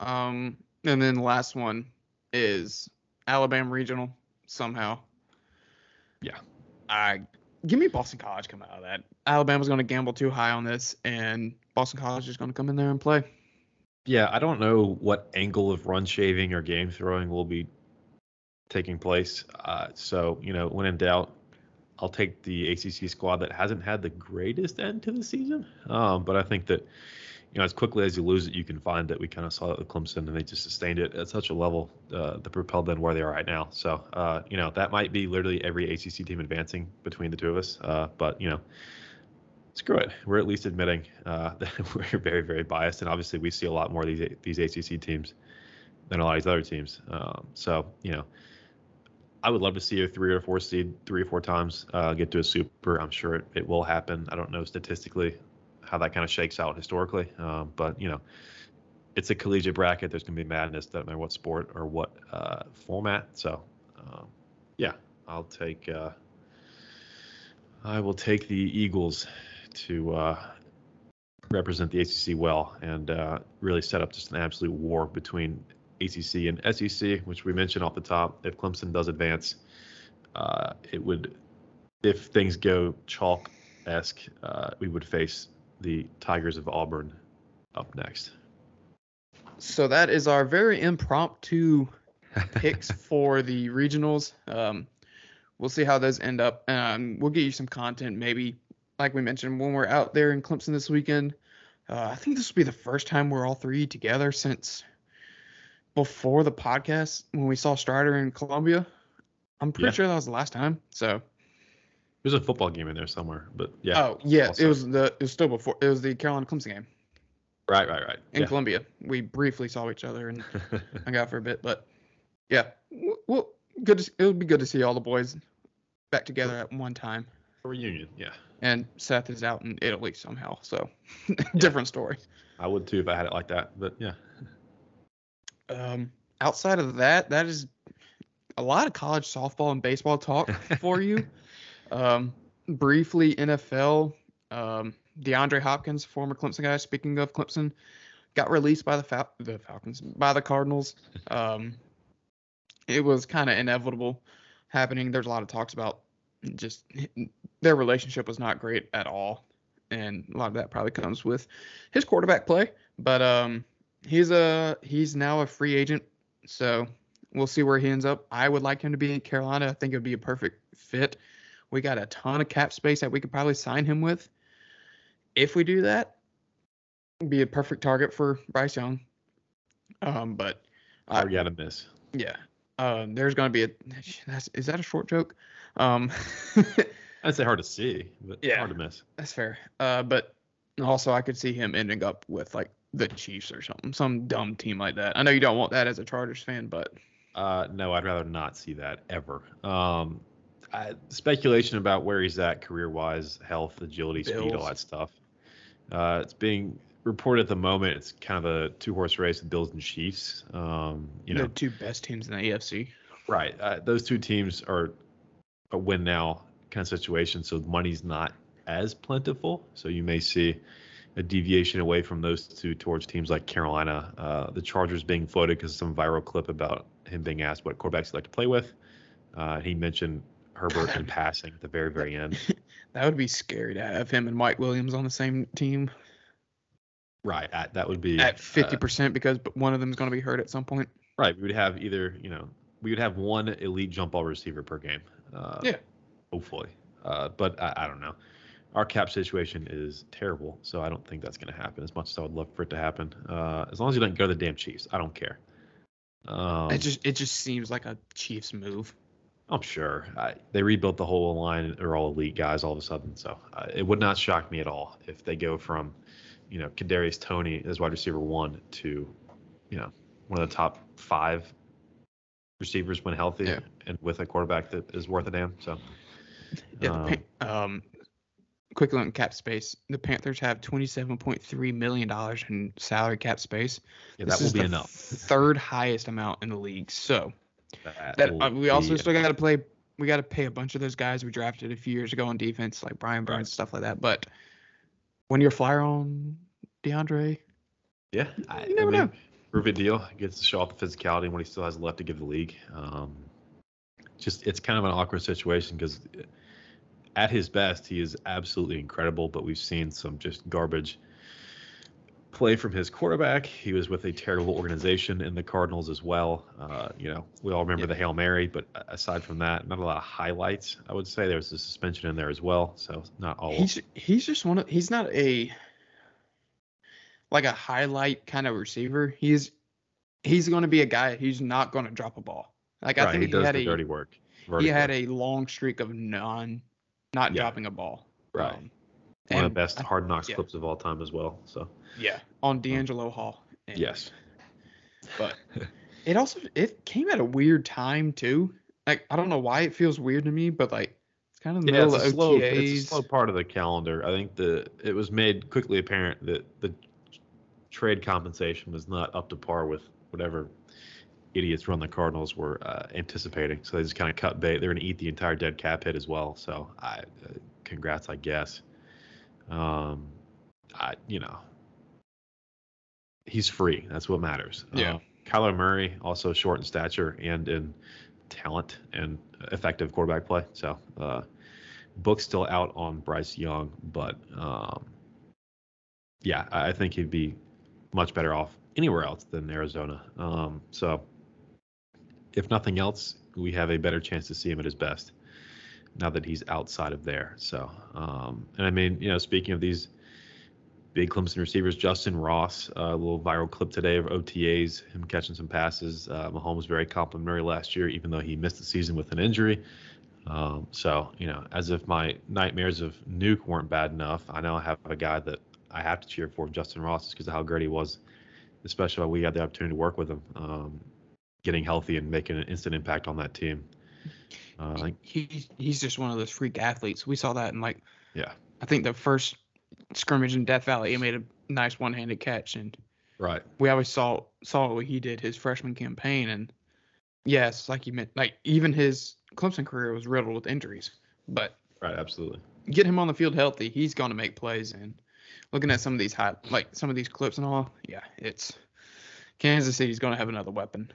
Um, and then the last one is Alabama Regional somehow. Yeah. I give me Boston College coming out of that. Alabama's going to gamble too high on this, and Boston College is going to come in there and play. yeah. I don't know what angle of run shaving or game throwing will be taking place. Uh, so you know, when in doubt, I'll take the ACC squad that hasn't had the greatest end to the season. Um, but I think that you know, as quickly as you lose it, you can find it. We kind of saw it with Clemson, and they just sustained it at such a level uh, that propelled them where they are right now. So, uh, you know, that might be literally every ACC team advancing between the two of us. Uh, but you know, screw it. We're at least admitting uh, <laughs> that we're very, very biased, and obviously we see a lot more of these these ACC teams than a lot of these other teams. Um, so, you know. I would love to see a three or four seed three or four times uh, get to a super. I'm sure it, it will happen. I don't know statistically how that kind of shakes out historically. Um, but you know, it's a collegiate bracket. There's going to be madness, doesn't matter what sport or what uh, format. So, um, yeah, I'll take. Uh, I will take the Eagles to uh, represent the ACC well and uh, really set up just an absolute war between ACC and SEC, which we mentioned off the top. If Clemson does advance, uh, it would, if things go chalk esque, uh, we would face the Tigers of Auburn up next. So that is our very impromptu <laughs> picks for the regionals. Um, we'll see how those end up. Um, we'll get you some content, maybe like we mentioned when we're out there in Clemson this weekend. Uh, I think this will be the first time we're all three together since before the podcast when we saw Strider in Columbia. I'm pretty Yeah. sure that was the last time. So, There's a football game in there somewhere, but yeah. oh yeah, also- it was the it was still before it was the Carolina Clemson game Right, right, right. in Yeah. Columbia. We briefly saw each other and <laughs> hung out for a bit, but yeah, well, good. To, it would be good to see all the boys back together at one time. A reunion, yeah. And Seth is out in Italy somehow, so <laughs> different story. I would too if I had it like that, but yeah. Um, outside of that, that is a lot of college softball and baseball talk <laughs> for you. Um, briefly, NFL. Um, DeAndre Hopkins, former Clemson guy. Speaking of Clemson, got released by the Fal- the Falcons by the Cardinals. Um, it was kind of inevitable. happening. There's a lot of talks about just their relationship was not great at all, and a lot of that probably comes with his quarterback play. But um, he's a he's now a free agent, so we'll see where he ends up. I would like him to be in Carolina. I think it would be a perfect fit. We got a ton of cap space that we could probably sign him with. If we do that, be a perfect target for Bryce Young. Um, but uh, I got to miss. Yeah. Um, there's going to be a. That's, is that a short joke? Um, <laughs> I'd say hard to see, but yeah, hard to miss. That's fair. Uh, but also I could see him ending up with like the Chiefs or something, some dumb team like that. I know you don't want that as a Chargers fan, but. Uh, no, I'd rather not see that ever. Um, I, speculation about where he's at career-wise, health, agility, Bills. speed, all that stuff. Uh, it's being reported at the moment. It's kind of a two-horse race with Bills and Chiefs. Um, you know, the two best teams in the AFC. Right. Uh, those two teams are a win now kind of situation, so money's not as plentiful. So you may see a deviation away from those two towards teams like Carolina. Uh, the Chargers being floated because of some viral clip about him being asked what quarterbacks he'd like to play with. Uh, he mentioned Herbert in <laughs> passing at the very, very end. <laughs> that would be scary to have him and Mike Williams on the same team. Right. At, that would be at 50% uh, because one of them is going to be hurt at some point. Right. We would have either, you know, we would have one elite jump ball receiver per game. Uh, yeah. Hopefully. Uh, but I, I, don't know. Our cap situation is terrible, so I don't think that's going to happen as much as I would love for it to happen. Uh, as long as you don't go to the damn Chiefs, I don't care. Um, it just it just seems like a Chiefs move. I'm sure I, they rebuilt the whole line. They're all elite guys all of a sudden, so uh, it would not shock me at all if they go from, you know, Kadarius Toney as wide receiver one to, you know, one of the top five receivers when healthy yeah. and with a quarterback that is worth a damn. So, yeah. Um, um quick look at cap space. The Panthers have twenty-seven point three million dollars in salary cap space. Yeah, this that will be enough. Third highest amount in the league. So that, that uh, we also still got to play. We got to pay a bunch of those guys we drafted a few years ago on defense, like Brian Burns, right. stuff like that. But when you're a flyer on DeAndre, yeah, I, you never I mean, know. Prove it deal. Gets to show off the physicality and what he still has left to give the league. Um, just it's kind of an awkward situation because at his best he is absolutely incredible, but we've seen some just garbage play from his quarterback. He was with a terrible organization in the Cardinals as well. Uh, you know, we all remember yeah. the Hail Mary, but aside from that, not a lot of highlights. I would say there's a suspension in there as well, so not all. He's he's just one of he's not a like a highlight kind of receiver. He's he's going to be a guy who's not going to drop a ball. Like right, I think he, he had a dirty work. He had a long streak of non not yeah. dropping a ball. Right. Um, one of the best hard knocks yeah. clips of all time as well. So yeah, on DeAngelo Hall. And, yes, but <laughs> it also it came at a weird time too. Like I don't know why it feels weird to me, but like it's kind of the yeah, middle it's a of slow, It's a slow part of the calendar. I think the it was made quickly apparent that the trade compensation was not up to par with whatever idiots run the Cardinals were uh, anticipating. So they just kind of cut bait. They're going to eat the entire dead cap hit as well. So I, uh, congrats, I guess. Um, I, you know, he's free. That's what matters. Yeah. Uh, Kyler Murray also short in stature and in talent and effective quarterback play. So, uh, book's still out on Bryce Young, but um, yeah, I think he'd be much better off anywhere else than Arizona. Um, so, if nothing else, we have a better chance to see him at his best now that he's outside of there. So, um, and I mean, you know, speaking of these big Clemson receivers, Justin Ross, uh, a little viral clip today of OTAs, him catching some passes. Uh, Mahomes very complimentary last year, even though he missed the season with an injury. Um, so, you know, as if my nightmares of Nuk weren't bad enough, I now have a guy that I have to cheer for, Justin Ross, because of how great he was, especially when we had the opportunity to work with him, um, getting healthy and making an instant impact on that team. Uh, like, he he's just one of those freak athletes. We saw that in like yeah, I think the first scrimmage in Death Valley, he made a nice one-handed catch, and right, we always saw saw what he did his freshman campaign, and yes, like you meant, like even his Clemson career was riddled with injuries, but right, absolutely, get him on the field healthy, he's going to make plays, and looking at some of these high, like some of these clips and all, yeah, it's Kansas City's going to have another weapon,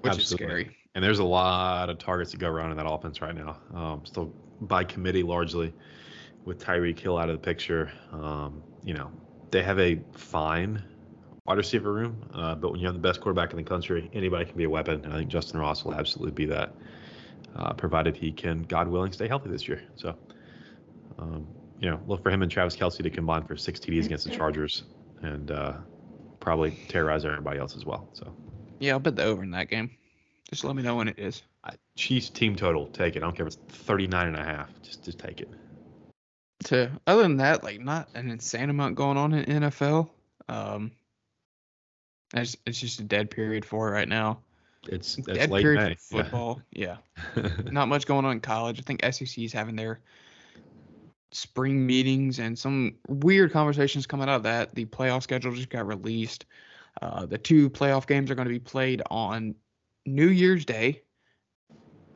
which absolutely. is scary. And there's a lot of targets to go around in that offense right now. Um, still by committee largely, with Tyreek Hill out of the picture. Um, you know, they have a fine wide receiver room, uh, but when you have the best quarterback in the country, anybody can be a weapon. And I think Justin Ross will absolutely be that, uh, provided he can, God willing, stay healthy this year. So, um, you know, look for him and Travis Kelce to combine for six TDs against the <laughs> Chargers and uh, probably terrorize everybody else as well. So, Yeah, I'll bet the over in that game. Just let me know when it is. I, Chiefs team total, take it. I don't care if it's 39 and a half. Just, just take it. To other than that, like not an insane amount going on in NFL. Um, it's, it's just a dead period for it right now. It's, dead late period May. for football. Yeah. <laughs> not much going on in college. I think SEC is having their spring meetings and some weird conversations coming out of that. The playoff schedule just got released. Uh, the two playoff games are going to be played on New Year's Day,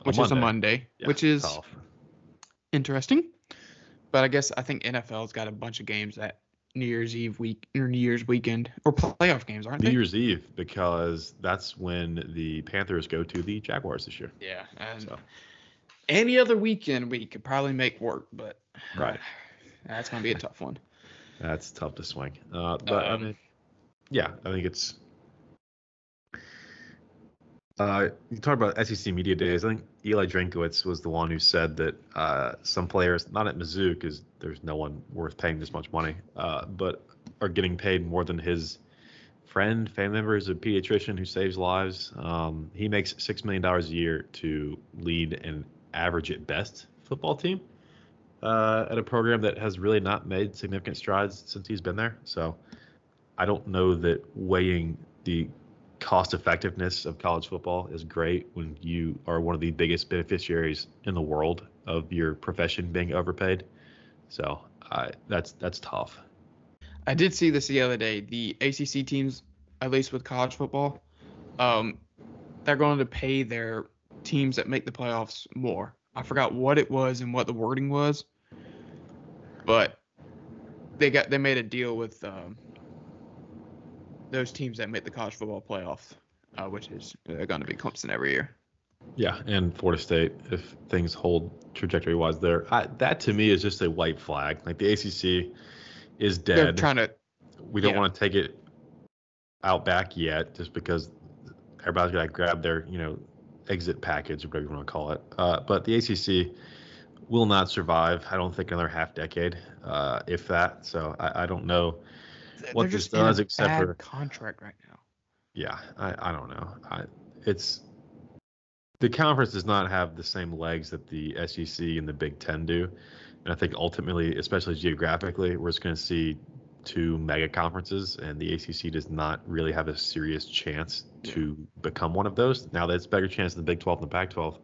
which is a Monday, Yeah, which is tough. interesting. But I guess I think NFL's got a bunch of games that New Year's Eve week or New Year's weekend or playoff games, aren't New they? New Year's Eve because that's when the Panthers go to the Jaguars this year. Yeah, and So. any other weekend we could probably make work, but Right. <sighs> that's gonna be a tough one. That's tough to swing. Uh, but I Um, mean, yeah, I think it's. Uh, you talk about SEC media days. I think Eli Drinkwitz was the one who said that uh, some players, not at Mizzou, because there's no one worth paying this much money, uh, but are getting paid more than his friend, family member, is a pediatrician who saves lives. Um, he makes six million dollars a year to lead an average at best football team uh, at a program that has really not made significant strides since he's been there. So I don't know that weighing the cost effectiveness of college football is great when you are one of the biggest beneficiaries in the world of your profession being overpaid. So I, that's that's tough. I did see this the other day. The ACC teams, at least with college football, um, they're going to pay their teams that make the playoffs more. I forgot what it was and what the wording was, but they got they made a deal with um, those teams that make the college football playoff, uh, which is uh, going to be Clemson every year. Yeah, and Florida State, if things hold trajectory wise there, I, that to me is just a white flag. Like the ACC is dead. They're trying to we don't yeah. want to take it out back yet, just because everybody's got to grab their, you know, exit package or whatever you want to call it. Uh, but the ACC will not survive. I don't think another half decade, uh, if that. So I, I don't know. What this just in a does, except for- contract right now. Yeah, I, I don't know. I, it's the conference does not have the same legs that the SEC and the Big Ten do, and I think ultimately, especially geographically, we're just going to see two mega conferences, and the ACC does not really have a serious chance to become one of those. Now, that's a better chance than the Big 12 and the Pac-12.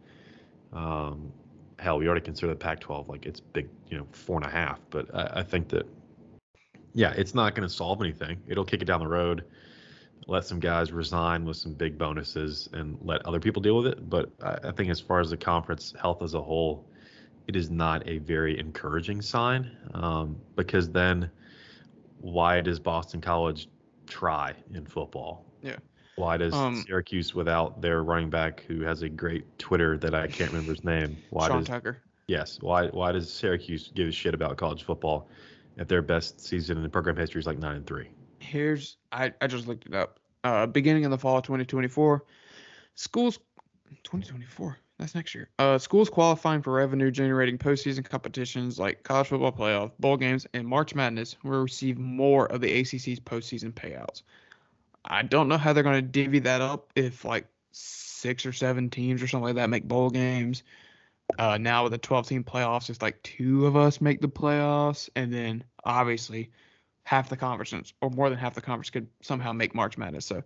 Um, hell, we already consider the Pac-12 like it's big, you know, four and a half, but I, I think that, yeah, it's not going to solve anything. It'll kick it down the road let some guys resign with some big bonuses and let other people deal with it. But I, I think as far as the conference health as a whole, it is not a very encouraging sign um, because then why does Boston College try in football? Yeah. Why does Um, Syracuse, without their running back who has a great Twitter that I can't remember his name, why Sean does Tucker. yes, why why does Syracuse give a shit about college football if their best season in the program history is like nine and three? here's I, I just looked it up. Uh, beginning of the fall of 2024, schools 2024 that's next year. Uh, schools qualifying for revenue generating postseason competitions like college football playoff, bowl games, and March Madness will receive more of the ACC's postseason payouts. I don't know how they're going to divvy that up if like six or seven teams or something like that make bowl games. Uh, now with the 12 team playoffs, it's like two of us make the playoffs, and then obviously half the conference or more than half the conference could somehow make March Madness. So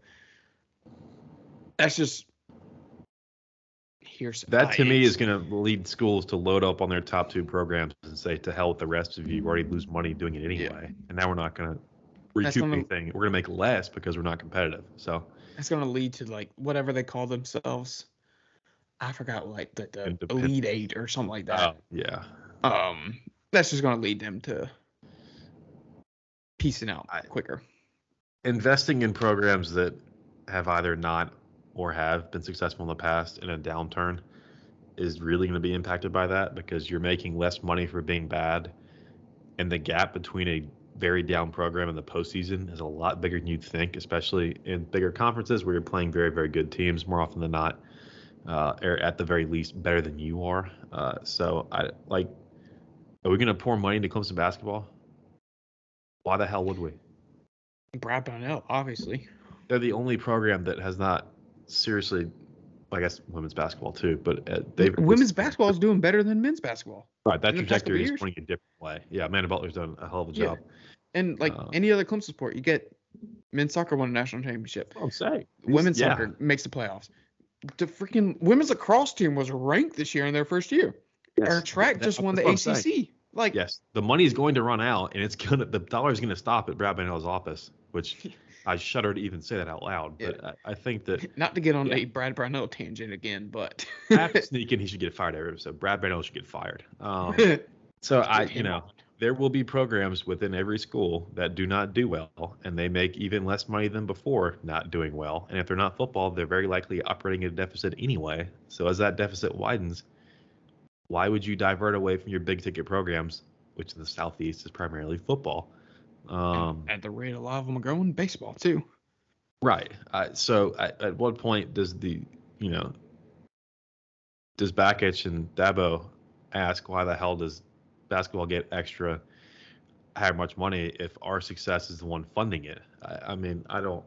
that's just hearsay. That to me is going to lead schools to load up on their top two programs and say, to hell with the rest of you. You already lose money doing it anyway. And now we're not going to That's recoup anything. We're going to make less because we're not competitive. So It's going to lead to like whatever they call themselves. I forgot like the, the Independent. Elite Eight or something like that. uh, yeah. Um, that's just going to lead them to piecing out I- quicker. Investing in programs that have either not or have been successful in the past in a downturn is really going to be impacted by that because you're making less money for being bad, and the gap between a very down program in the postseason is a lot bigger than you'd think, especially in bigger conferences where you're playing very, very good teams more often than not, uh, or at the very least better than you are. Uh, so I like, are we going to pour money into Clemson basketball? Why the hell would we? Brad Brownell, obviously. They're the only program that has not seriously, I guess women's basketball too, but uh, they've women's basketball is doing better than men's basketball. Right, that trajectory is pointing a different way. Yeah, Amanda Butler's done a hell of a job. Yeah. And like uh, any other Clemson sport, you get men's soccer won a national championship. I'm saying women's yeah. soccer makes the playoffs. The freaking women's lacrosse team was ranked this year in their first year. Yes. Our track that, just won the ACC. Like yes, the money is going to run out, and it's gonna the dollar is gonna stop at Brad Brownell's office, which <laughs> I shudder to even say that out loud. But yeah. I, I, think that <laughs> not to get on yeah. a Brad Brownell tangent again, but I have to <laughs> sneak in. He should get fired every episode. Brad Brownell should get fired. Um, so I, you know, there will be programs within every school that do not do well, and they make even less money than before not doing well. And if they're not football, they're very likely operating at a deficit anyway. So as that deficit widens, why would you divert away from your big ticket programs, which in the southeast is primarily football? Um, at the rate a lot of them are going, baseball too. Right. Uh, so at, at what point does the you know does Bakich and Dabo ask why the hell does basketball get extra how much money if our success is the one funding it? I, I mean, I don't.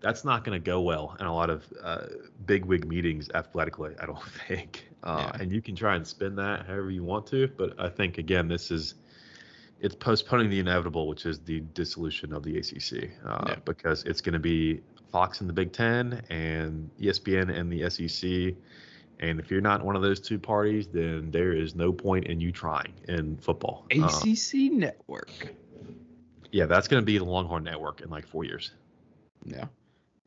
That's not going to go well in a lot of uh, big wig meetings athletically. I don't <laughs> think. Uh, yeah. And you can try and spin that however you want to, but I think again, this is it's postponing the inevitable, which is the dissolution of the ACC, uh, yeah. because it's going to be Fox in the Big Ten and ESPN and the SEC. And if you're not one of those two parties, then there is no point in you trying in football. ACC uh, Network. Yeah, that's going to be the Longhorn Network in like four years. Yeah. Um,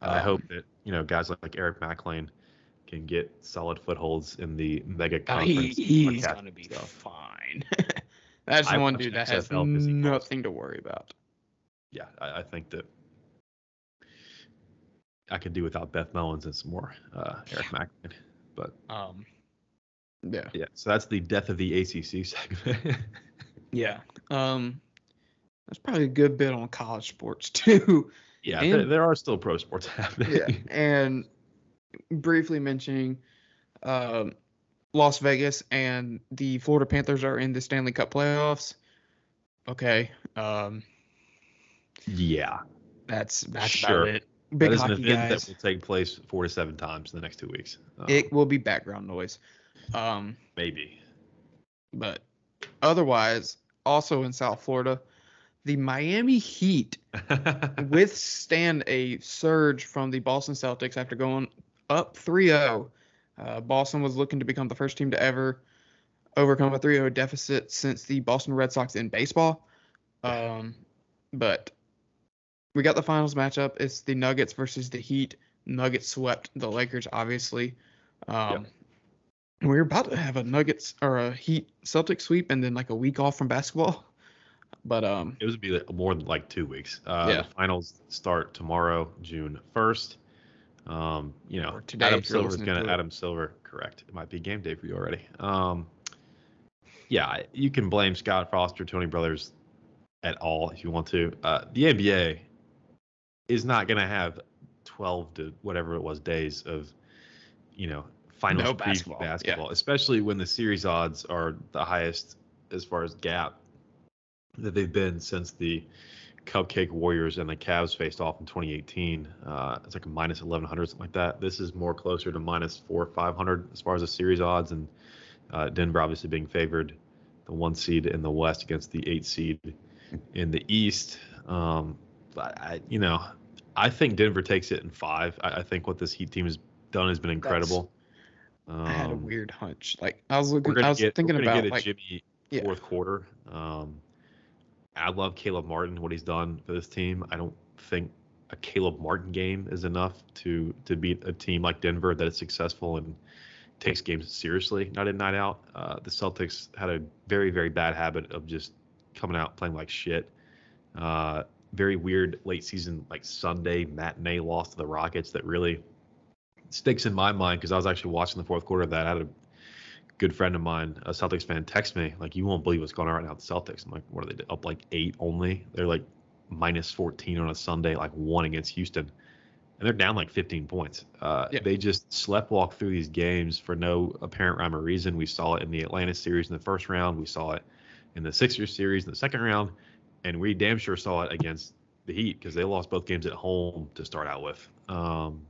I hope that you know guys like Eric Mac Lain can get solid footholds in the mega conference. He, he's going to be fine. <laughs> That's the one dude that has nothing to worry about. Yeah, I, I, think that I could do without Beth Mowins and some more uh, Eric yeah. Mac. But um, yeah, yeah. So that's the death of the ACC segment. <laughs> yeah. Um, that's probably a good bit on college sports <laughs> too. Yeah, and, there, there are still pro sports <laughs> happening. Yeah, and briefly mentioning um, Las Vegas and the Florida Panthers are in the Stanley Cup playoffs. Okay. Um, yeah. That's that's sure. about it. Big that is an event guys. that will take place four to seven times in the next two weeks. Um, it will be background noise. Um, maybe. But otherwise, also in South Florida, the Miami Heat <laughs> withstand a surge from the Boston Celtics after going up 3 0 uh, Boston was looking to become the first team to ever overcome a 3 0 deficit since the Boston Red Sox in baseball. Um, but we got the finals matchup. It's the Nuggets versus the Heat. Nuggets swept the Lakers, obviously. Um, yep. We are about to have a Nuggets or a Heat Celtic sweep and then like a week off from basketball. <laughs> But um, it would be more than like two weeks. Uh, yeah. The finals start tomorrow, June 1st. Um, you know, today, Adam Silver's gonna to Adam Silver, correct. It might be game day for you already. Um, yeah, you can blame Scott Foster, Tony Brothers at all if you want to. Uh, the NBA is not gonna have 12 to whatever it was days of, you know, final no basketball, basketball yeah. especially when the series odds are the highest as far as gap that they've been since the Cupcake Warriors and the Cavs faced off in 2018. Uh, it's like a minus 1100, something like that. This is more closer to minus four or 500 as far as the series odds, and uh, Denver obviously being favored, the one seed in the West against the eight seed in the East. Um, I, you know, I think Denver takes it in five. I, I think what this Heat team has done has been incredible. Um, I had a um, weird hunch. Like I was looking, I was get, thinking about like, Jimmy yeah. fourth quarter. Um, I love Caleb Martin, what he's done for this team. I don't think a Caleb Martin game is enough to to beat a team like Denver that is successful and takes games seriously, night in, night out. Uh, the Celtics had a very, very bad habit of just coming out playing like shit. Uh, very weird late season, like Sunday matinee loss to the Rockets that really sticks in my mind because I was actually watching the fourth quarter of that. I had a good friend of mine, a Celtics fan, text me like, "You won't believe what's going on right now at the Celtics." I'm like, "What are they up like eight only? They're like minus 14 on a Sunday, like one against Houston, and they're down like 15 points. Uh, Yeah. They just sleptwalk through these games for no apparent rhyme or reason. We saw it in the Atlanta series in the first round. We saw it in the Sixers series in the second round, and we damn sure saw it against the Heat because they lost both games at home to start out with. Um,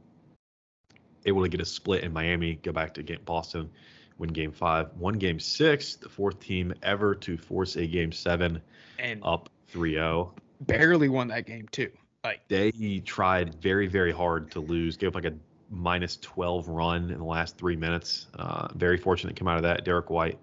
able to get a split in Miami, go back to game Boston, win game five, won game six, the fourth team ever to force a game seven And up 3-0. barely won that game too. Like They tried very, very hard to lose, gave up like a minus 12 run in the last three minutes. Uh, very fortunate to come out of that. Derrick White,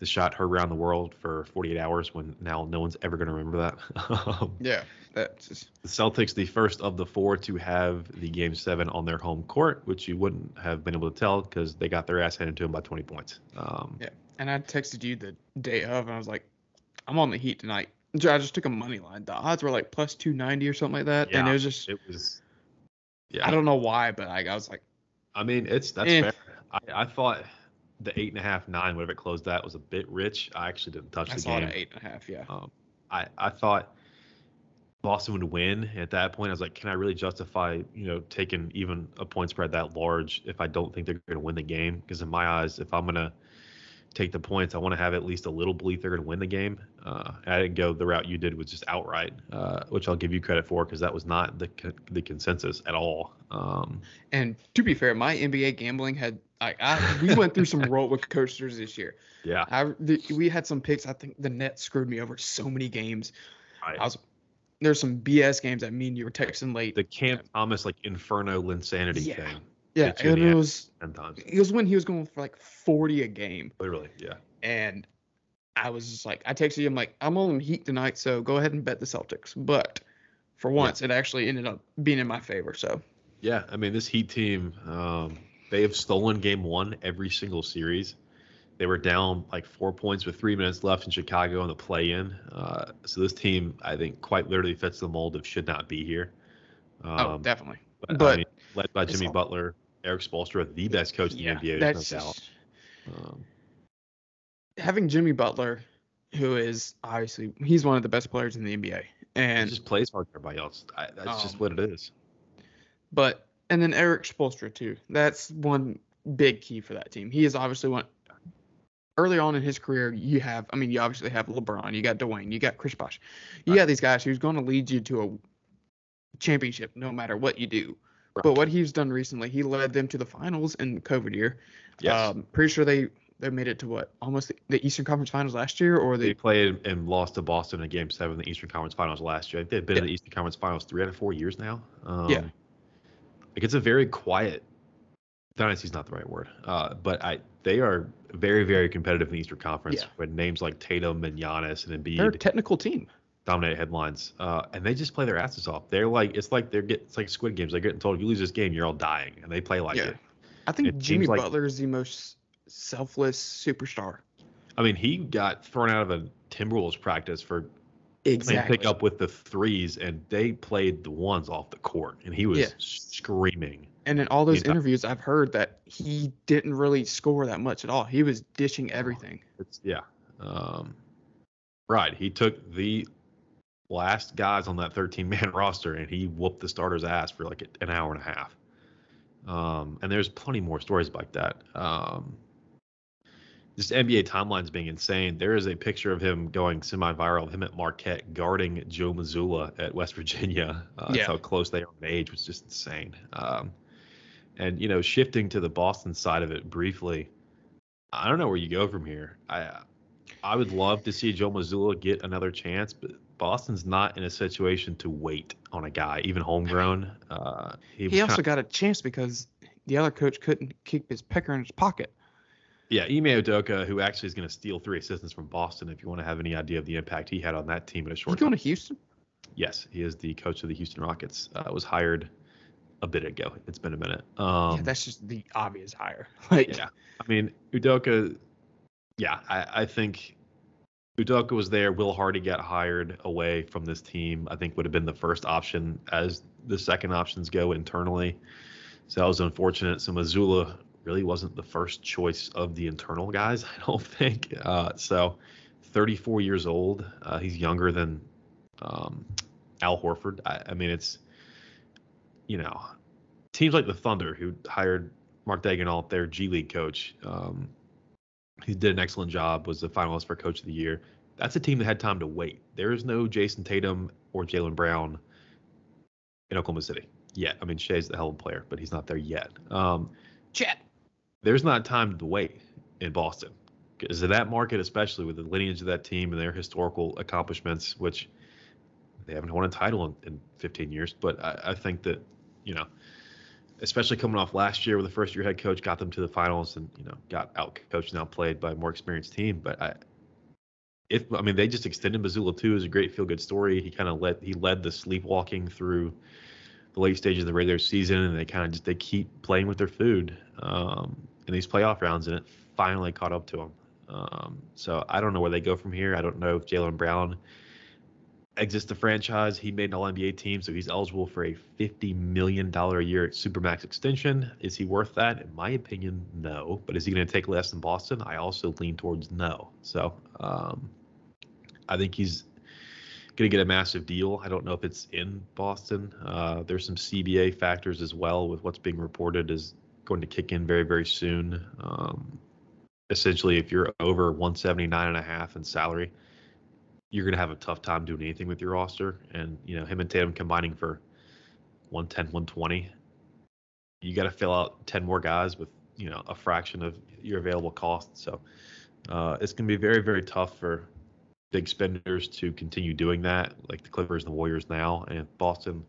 the shot heard around the world for 48 hours when now no one's ever going to remember that. <laughs> yeah, that's just the Celtics, the first of the four to have the game seven on their home court, which you wouldn't have been able to tell because they got their ass handed to them by 20 points. Um, Yeah. And I texted you the day of, and I was like, I'm on the Heat tonight. I just took a money line. The odds were like plus 290 or something like that. and it was just, It was, yeah. I don't know why, but I, I was like, I mean, it's that's Eh. fair. I, I thought the eight and a half, nine, whatever it closed at, was a bit rich. I actually didn't touch I the saw it game. at eight and a half. Yeah. Um, I I thought Boston would win. At that point, I was like, can I really justify, you know, taking even a point spread that large if I don't think they're going to win the game? Because in my eyes, if I'm going to take the points, I want to have at least a little belief they're going to win the game. Uh, I didn't go the route you did, was just outright, uh, which I'll give you credit for because that was not the the consensus at all. Um, And to be fair, my NBA gambling had, like, I, we went through some roller coasters this year. <laughs> yeah, I, the, we had some picks. I think the Nets screwed me over so many games. I- I was, there's some BS games that mean you were texting late. the Cam Thomas like Inferno Linsanity Yeah. thing yeah, hit you in and it was, it was when he was going for like 40 a game. Literally, yeah. and I was just like, I texted him like, I'm on the Heat tonight, so go ahead and bet the Celtics. But for once, it actually ended up being in my favor. So Yeah, I mean this Heat team, um, they have stolen Game One every single series. They were down like four points with three minutes left in Chicago in the play-in. Uh, so this team, I think, quite literally fits the mold of should not be here. Um, oh, definitely. but, I mean, led by Jimmy all- Butler, Erik Spoelstra, the best coach in the NBA. There's that's no doubt. Um, having Jimmy Butler, who is obviously he's one of the best players in the NBA, he and just plays hard than everybody else. I, that's just Um, what it is. but and then Erik Spoelstra too. That's one big key for that team. He is obviously one. Early on in his career, you have, I mean, you obviously have LeBron, you got Dwyane, you got Chris Bosh, you got these guys who's going to lead you to a championship no matter what you do. But what he's done recently, he led them to the finals in the COVID year. Yes. Um, pretty sure they they made it to what almost the, the Eastern Conference Finals last year, or They they played and lost to Boston in Game Seven the Eastern Conference Finals last year. They've been in the Eastern Conference Finals three out of four years now. Um, Yeah. Like it's a very quiet. dynasty is not the right word, uh, but I they are very very competitive in the Eastern Conference Yeah. with names like Tatum and Giannis and Embiid. they're a technical team. dominate headlines, uh, and they just play their asses off. They're like it's like they're getting it's like Squid Games. They're getting told if you lose this game, you're all dying, and they play like Yeah. it. I think It Jimmy seems like- Butler is the most selfless superstar. I mean, he got thrown out of a Timberwolves practice for playing pick up with the threes, and they played the ones off the court, and he was Yeah. screaming. And in all those interviews, I've heard that he didn't really score that much at all. He was dishing everything. It's yeah, um, right. He took the last guys on that 13 man <laughs> roster, and he whooped the starter's ass for like an hour and a half. Um, and there's plenty more stories like that. Um, just NBA timelines being insane. There is a picture of him going semi-viral of him at Marquette guarding Joe Mazzulla at West Virginia. Uh, That's how close they are in age, which is just insane. Um, and you know, shifting to the Boston side of it briefly, I don't know where you go from here. I I would love to see Joe Mazzulla get another chance, but Boston's not in a situation to wait on a guy, even homegrown. Uh, he, was He kinda- also got a chance because the other coach couldn't keep his pecker in his pocket. Yeah, Ime Udoka, who actually is going to steal three assistants from Boston. If you want to have any idea of the impact he had on that team in a short. He's going time. to Houston. Yes, he is the coach of the Houston Rockets. Uh, was hired a bit ago. It's been a minute. Um, yeah, that's just the obvious hire. <laughs> Like, yeah, I mean Udoka. Yeah, I, I think Udoka was there. Will Hardy got hired away from this team. I think would have been the first option as the second options go internally. So that was unfortunate. So Mazzulla really wasn't the first choice of the internal guys, <laughs> I don't think. Uh, so 34 years old. Uh, he's younger than um, Al Horford. I, I, mean, it's, you know, teams like the Thunder who hired Mark Daigneault, their G League coach. Um, he did an excellent job, was the finalist for Coach of the Year. That's a team that had time to wait. There is no Jayson Tatum or Jaylen Brown in Oklahoma City yet. I mean, Shai's the hell of a player, but he's not there yet. Um, Chet. There's not time to wait in Boston because that market, especially with the lineage of that team and their historical accomplishments, which they haven't won a title in, in 15 years. But I, I, think that, you know, especially coming off last year with the first year head coach got them to the finals and, you know, got out coached and outplayed by a more experienced team. But I, if I mean they just extended Mazzulla too is a great feel good story. He kind of led he led the sleepwalking through the late stages of the regular season, and they kind of just they keep playing with their food um, in these playoff rounds, and it finally caught up to him. Um, so I don't know where they go from here. I don't know if Jaylen Brown exits the franchise. He made an All NBA team, so he's eligible for a $50 million a year Supermax extension. Is he worth that? In my opinion, no. But is he going to take less than Boston? I also lean towards no. So um, I think he's going to get a massive deal. I don't know if it's in Boston. Uh, there's some CBA factors as well with what's being reported is going to kick in very, very soon. Um, essentially, if you're over 179 and a half in salary, you're going to have a tough time doing anything with your roster. And, you know, him and Tatum combining for 110, 120, you got to fill out 10 more guys with, you know, a fraction of your available cost. So uh, it's going to be very, very tough for big spenders to continue doing that, like the Clippers and the Warriors now. And Boston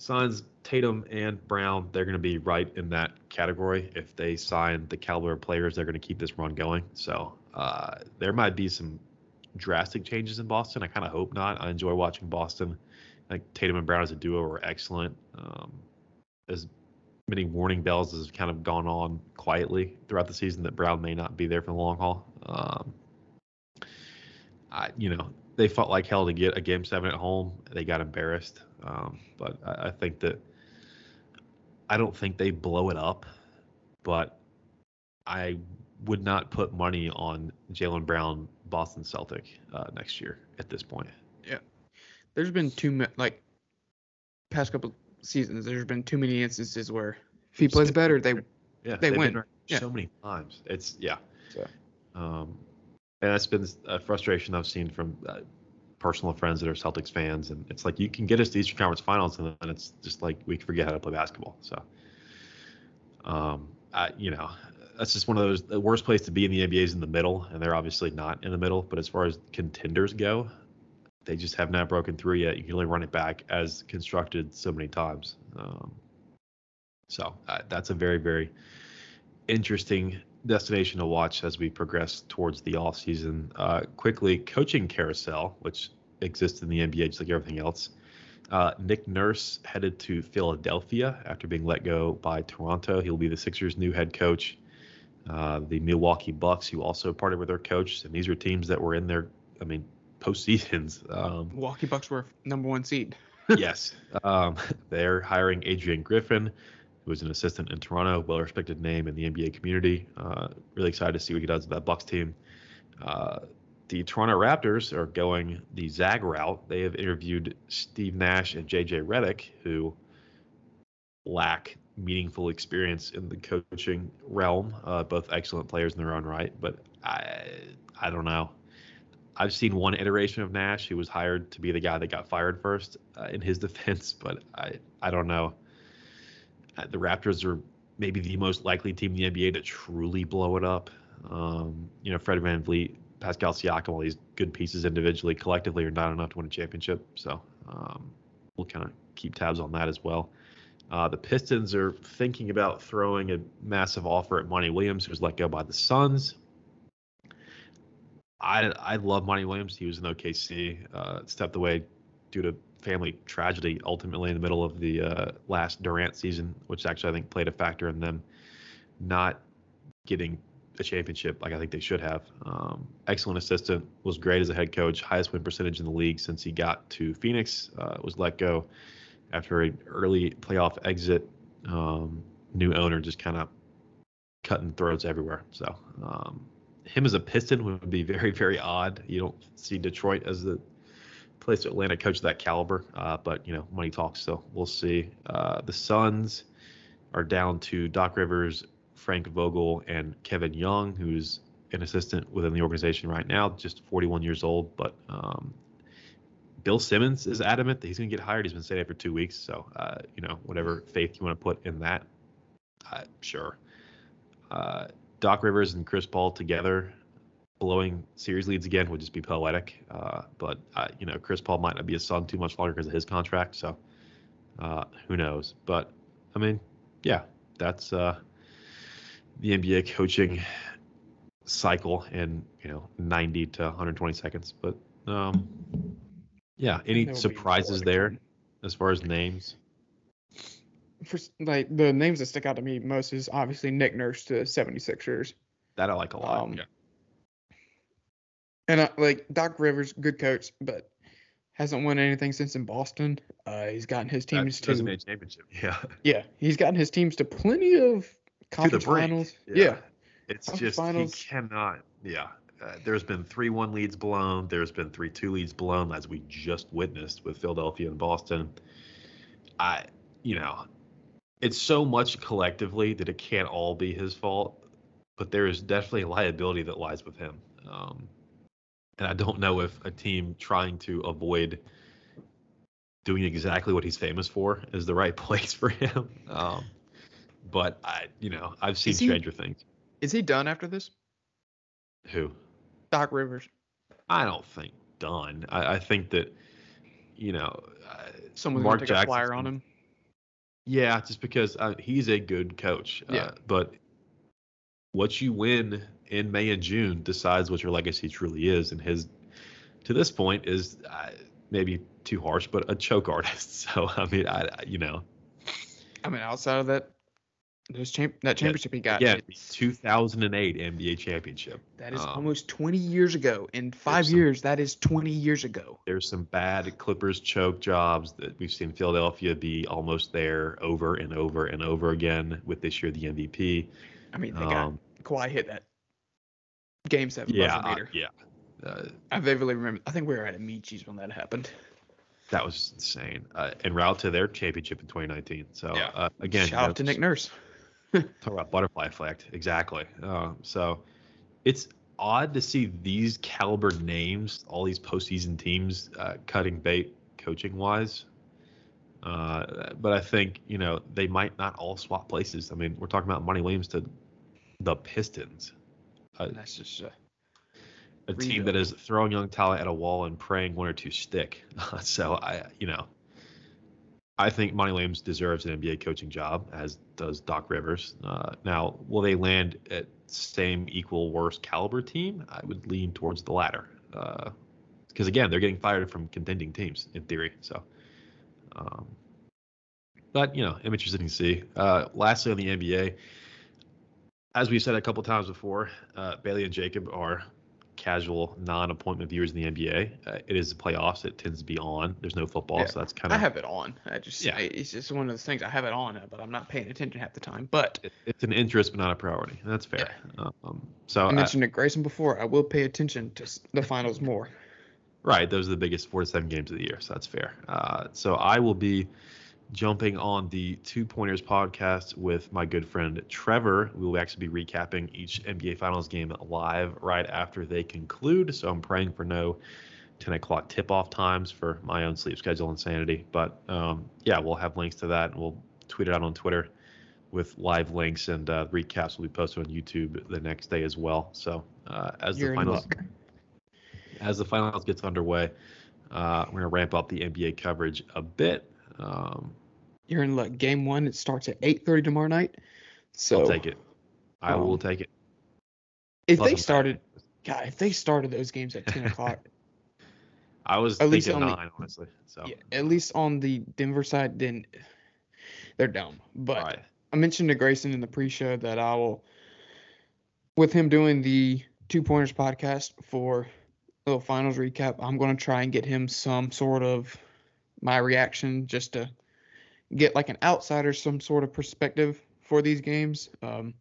signs Tatum and Brown, they're going to be right in that category. If they sign the caliber of players, they're going to keep this run going. So uh, there might be some drastic changes in Boston. I kind of hope not. I enjoy watching Boston. Like Tatum and Brown as a duo are excellent. Um, as many warning bells have kind of gone on quietly throughout the season that Brown may not be there for the long haul. Um, I, you know, they fought like hell to get a game seven at home. They got embarrassed. Um, but I, I, think that I don't think they blow it up, but I would not put money on Jaylen Brown, Boston Celtic uh, next year at this point. Yeah, there's been too like past couple seasons. There's been too many instances where if he plays better, they yeah they win. Yeah. So many times. It's yeah. So. Um, and that's been a frustration I've seen from uh, personal friends that are Celtics fans, and it's like you can get us to Eastern Conference Finals, and then it's just like we forget how to play basketball. So, um, I, you know, that's just one of those the worst place to be in the NBA is in the middle, and they're obviously not in the middle. But as far as contenders go, they just have not broken through yet. You can only run it back as constructed so many times. Um, so uh, that's a very very interesting destination to watch as we progress towards the off season. Uh, quickly, coaching carousel, which exists in the NBA just like everything else. Uh, Nick Nurse headed to Philadelphia after being let go by Toronto. He'll be the Sixers' new head coach. Uh, the Milwaukee Bucks, who also parted with their coach, and these are teams that were in their, I mean, postseasons. Um, Milwaukee Bucks were number one seed. yes, um, <laughs> they're hiring Adrian Griffin, who is an assistant in Toronto, well-respected name in the NBA community. Uh, really excited to see what he does with that Bucks team. Uh, the Toronto Raptors are going the Zag route. They have interviewed Steve Nash and JJ Redick, who lack meaningful experience in the coaching realm. Uh, both excellent players in their own right, but I I don't know. I've seen one iteration of Nash who was hired to be the guy that got fired first uh, in his <laughs> defense, but I I don't know. Uh, the Raptors are maybe the most likely team in the NBA to truly blow it up. Um, you know, Fred VanVleet, Pascal Siakam, all these good pieces individually, collectively are not enough to win a championship. So um, we'll kind of keep tabs on that as well. Uh, the Pistons are thinking about throwing a massive offer at Monty Williams, who was let go by the Suns. I I love Monty Williams. He was in OKC, uh, stepped away due to family tragedy ultimately in the middle of the uh, last Durant season, which actually I think played a factor in them not getting a championship like I think they should have. Um, excellent assistant, was great as a head coach, highest win percentage in the league since he got to Phoenix. Uh, was let go after an early playoff exit. Um, new owner just kind of cutting throats everywhere. So um, him as a Piston would be very very odd. You don't see Detroit as the place Atlanta coach that caliber, uh, but you know money talks, so we'll see. Uh, the Suns are down to Doc Rivers, Frank Vogel, and Kevin Young, who's an assistant within the organization right now, just 41 years old. But um, Bill Simmons is adamant that he's going to get hired. He's been saying it for two weeks. So, uh, you know, whatever faith you want to put in that, uh, sure. Uh, Doc Rivers and Chris Paul together blowing series leads again would just be poetic. Uh, but, uh, you know, Chris Paul might not be a Sun too much longer because of his contract. So, uh, who knows? But, I mean, yeah, that's the NBA coaching cycle in you know 90 to 120 seconds. But um, yeah, any surprises there as far as names? For like the names that stick out to me most is obviously Nick Nurse to 76ers. That I like a lot. Um, yeah. And like Doc Rivers, good coach, but hasn't won anything since in Boston. Uh, he's gotten his teams to championship. <laughs> Yeah. Yeah, he's gotten his teams to plenty of conference finals. Yeah. yeah. It's just finals. he cannot. Yeah. Uh, there's been three one leads blown. There's been three two leads blown, as we just witnessed with Philadelphia and Boston. I, you know, it's so much collectively that it can't all be his fault, but there is definitely a liability that lies with him. Um, and I don't know if a team trying to avoid doing exactly what he's famous for is the right <laughs> place for him. Um, but I, you know, I've seen he, Stranger Things. Is he done after this? Who? Doc Rivers. I don't think done. I, I think that, you know, uh, someone's Mark gonna take a flyer on him. Yeah, just because uh, he's a good coach. Uh, yeah. Uh, but what you win in May and June decides what your legacy truly is, and his to this point is uh, maybe too harsh, but a choke artist. <laughs> So I mean, I you know. I mean, outside of that those champ that championship yeah, he got. Yeah, 2008 NBA championship. That is um, almost 20 years ago. In five years, some, that is 20 years ago. There's some bad Clippers choke jobs that we've seen Philadelphia be almost there over and over and over again with this year the MVP. I mean, they um, got Kawhi hit that game seven yeah, buzzer beater. Yeah. Uh, I vividly remember. I think we were at a Michi's when that happened. That was insane. Uh, en route to their championship in 2019. So yeah. uh, again, shout out to Nick Nurse. <laughs> Talk about butterfly effect. Exactly. Uh, so it's odd to see these caliber names, all these postseason teams uh, cutting bait coaching wise. Uh, but I think, you know, they might not all swap places. I mean, we're talking about Monty Williams to the Pistons. Uh, That's just a, a team that is throwing young talent at a wall and praying one or two stick. <laughs> so I, you know, I think Monty Williams deserves an NBA coaching job, as does Doc Rivers. Uh, now, will they land at same equal worst caliber team? I would lean towards the latter, because uh, again, they're getting fired from contending teams in theory. So, um, but you know, I'm interested to see. Uh, lastly, on the NBA, as we've said a couple times before, uh, Bailey and Jacob are casual non-appointment viewers in the NBA. Uh, it is the playoffs; it tends to be on. There's no football, yeah. so that's kind of. I have it on. I just yeah. I, it's just one of those things. I have it on, uh, but I'm not paying attention half the time. But it, it's an interest, but not a priority. That's fair. Yeah. Um, so I mentioned I, it Grayson before. I will pay attention to the finals more. Right, those are the biggest four to seven games of the year, so that's fair. Uh, so I will be jumping on the Two Pointers podcast with my good friend Trevor. We will actually be recapping each NBA Finals game live right after they conclude. So I'm praying for no 10 o'clock tip off times for my own sleep schedule insanity. But um, yeah, we'll have links to that and we'll tweet it out on Twitter with live links and uh, recaps will be posted on YouTube the next day as well. So uh, as You're the finals as the finals gets underway, uh, we're gonna ramp up the NBA coverage a bit. Um, you're in like game one. It starts at 8:30 tomorrow night. So I'll take it. I um, will take it. If Plus they started, God, if they started those games at 10 <laughs> o'clock. I was at least on nine, the, honestly. So yeah, at least on the Denver side, then they're dumb. But right. I mentioned to Grayson in the pre-show that I will, with him doing the two pointers podcast for a little finals recap, I'm going to try and get him some sort of my reaction just to get like an outsider some sort of perspective for these games. Um,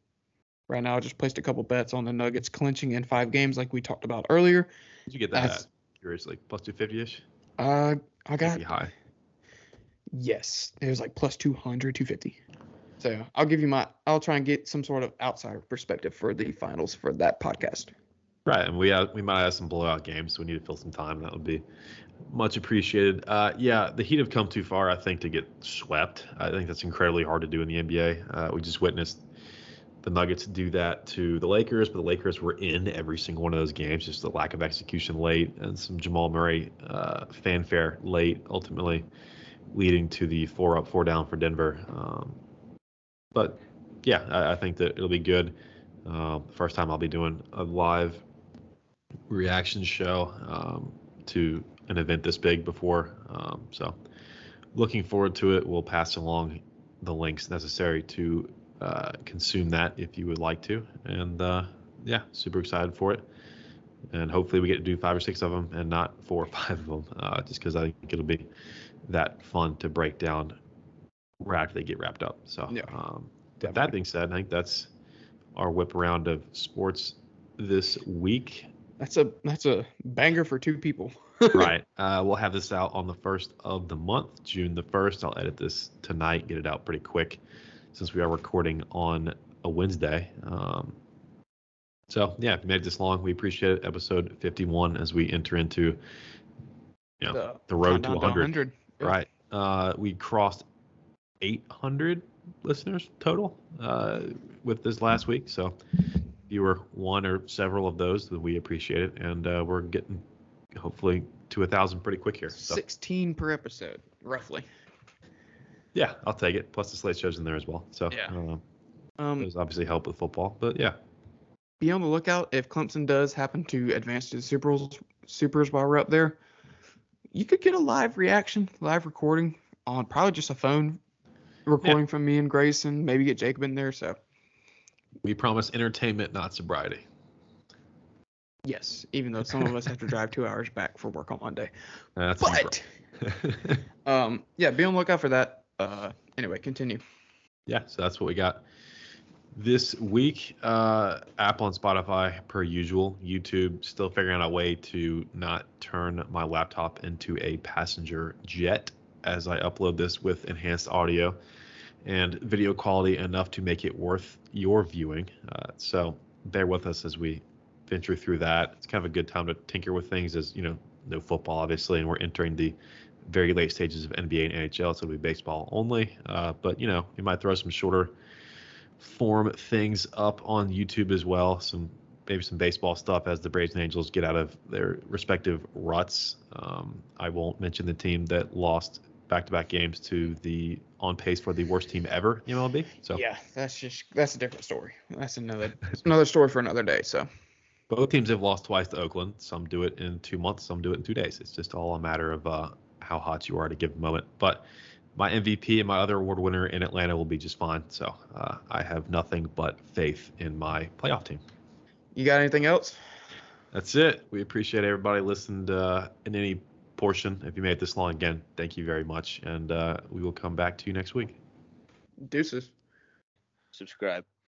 right now, I just placed a couple bets on the Nuggets clinching in five games, like we talked about earlier. Did you get that? As- Curious, like plus two fifty ish. Uh, I got Pretty high. yes, it was like plus 200, 250. So I'll give you my. I'll try and get some sort of outsider perspective for the finals for that podcast. Right, and we have, we might have some blowout games. So we need to fill some time. That would be much appreciated. Uh, yeah, the Heat have come too far, I think, to get swept. I think that's incredibly hard to do in the NBA. Uh, we just witnessed the Nuggets do that to the Lakers, but the Lakers were in every single one of those games. Just the lack of execution late and some Jamal Murray uh, fanfare late, ultimately leading to the four up, four down for Denver. Um, but yeah, I, I think that it'll be good. Uh, first time I'll be doing a live reaction show um, to an event this big before. Um, so looking forward to it. We'll pass along the links necessary to uh, consume that if you would like to. And uh, yeah, super excited for it. And hopefully we get to do five or six of them and not four or <laughs> five of them, uh, just because I think it'll be that fun to break down right after they get wrapped up. So Yeah, um, that being said, I think that's our whip around of sports this week. That's a that's a banger for two people. <laughs> right. Uh, we'll have this out on the first of the month, June the first. I'll edit this tonight, get it out pretty quick, since we are recording on a Wednesday. Um, so yeah, if you made it this long, we appreciate it. Episode 51 as we enter into you know, the road to countdown 100. Yeah. Right. Uh, we crossed 800 listeners total uh, with this last week. So if you were one or several of those, then we appreciate it. And uh, we're getting hopefully to a thousand pretty quick here. So 16 per episode, roughly. yeah, I'll take it. Plus the slate shows in there as well. So Yeah. uh, Um, those obviously help with football. But yeah, be on the lookout if Clemson does happen to advance to the Supers, Supers while we're up there. You could get a live reaction, live recording on probably just a phone recording from me and Grayson. Maybe get Jacob in there. So we promise entertainment, not sobriety. Yes, even though some of us have to drive two hours back for work on Monday. <laughs> That's But <laughs> um, yeah, be on the lookout for that. Uh, anyway, continue. yeah, so that's what we got this week. Uh, Apple and Spotify, per usual. YouTube, still figuring out a way to not turn my laptop into a passenger jet as I upload this with enhanced audio and video quality enough to make it worth your viewing. Uh, so bear with us as we venture through that. It's kind of a good time to tinker with things as, you know, no football, obviously, and we're entering the very late stages of NBA and NHL, so it'll be baseball only. Uh, but, you know, we might throw some shorter form things up on YouTube as well. Some maybe some baseball stuff as the Braves and Angels get out of their respective ruts. Um, I won't mention the team that lost back-to-back games to the on pace for the worst team ever MLB. So Yeah, that's just that's a different story. That's another another story for another day. So both teams have lost twice to Oakland. Some do it in two months, some do it in two days. It's just all a matter of uh, how hot you are at a given moment. But my MVP and my other award winner in Atlanta will be just fine. So uh, I have nothing but faith in my playoff team. you got anything else? That's it. We appreciate everybody listened uh, in any portion. If you made it this long, again, thank you very much. And uh, we will come back to you next week. Deuces. Subscribe.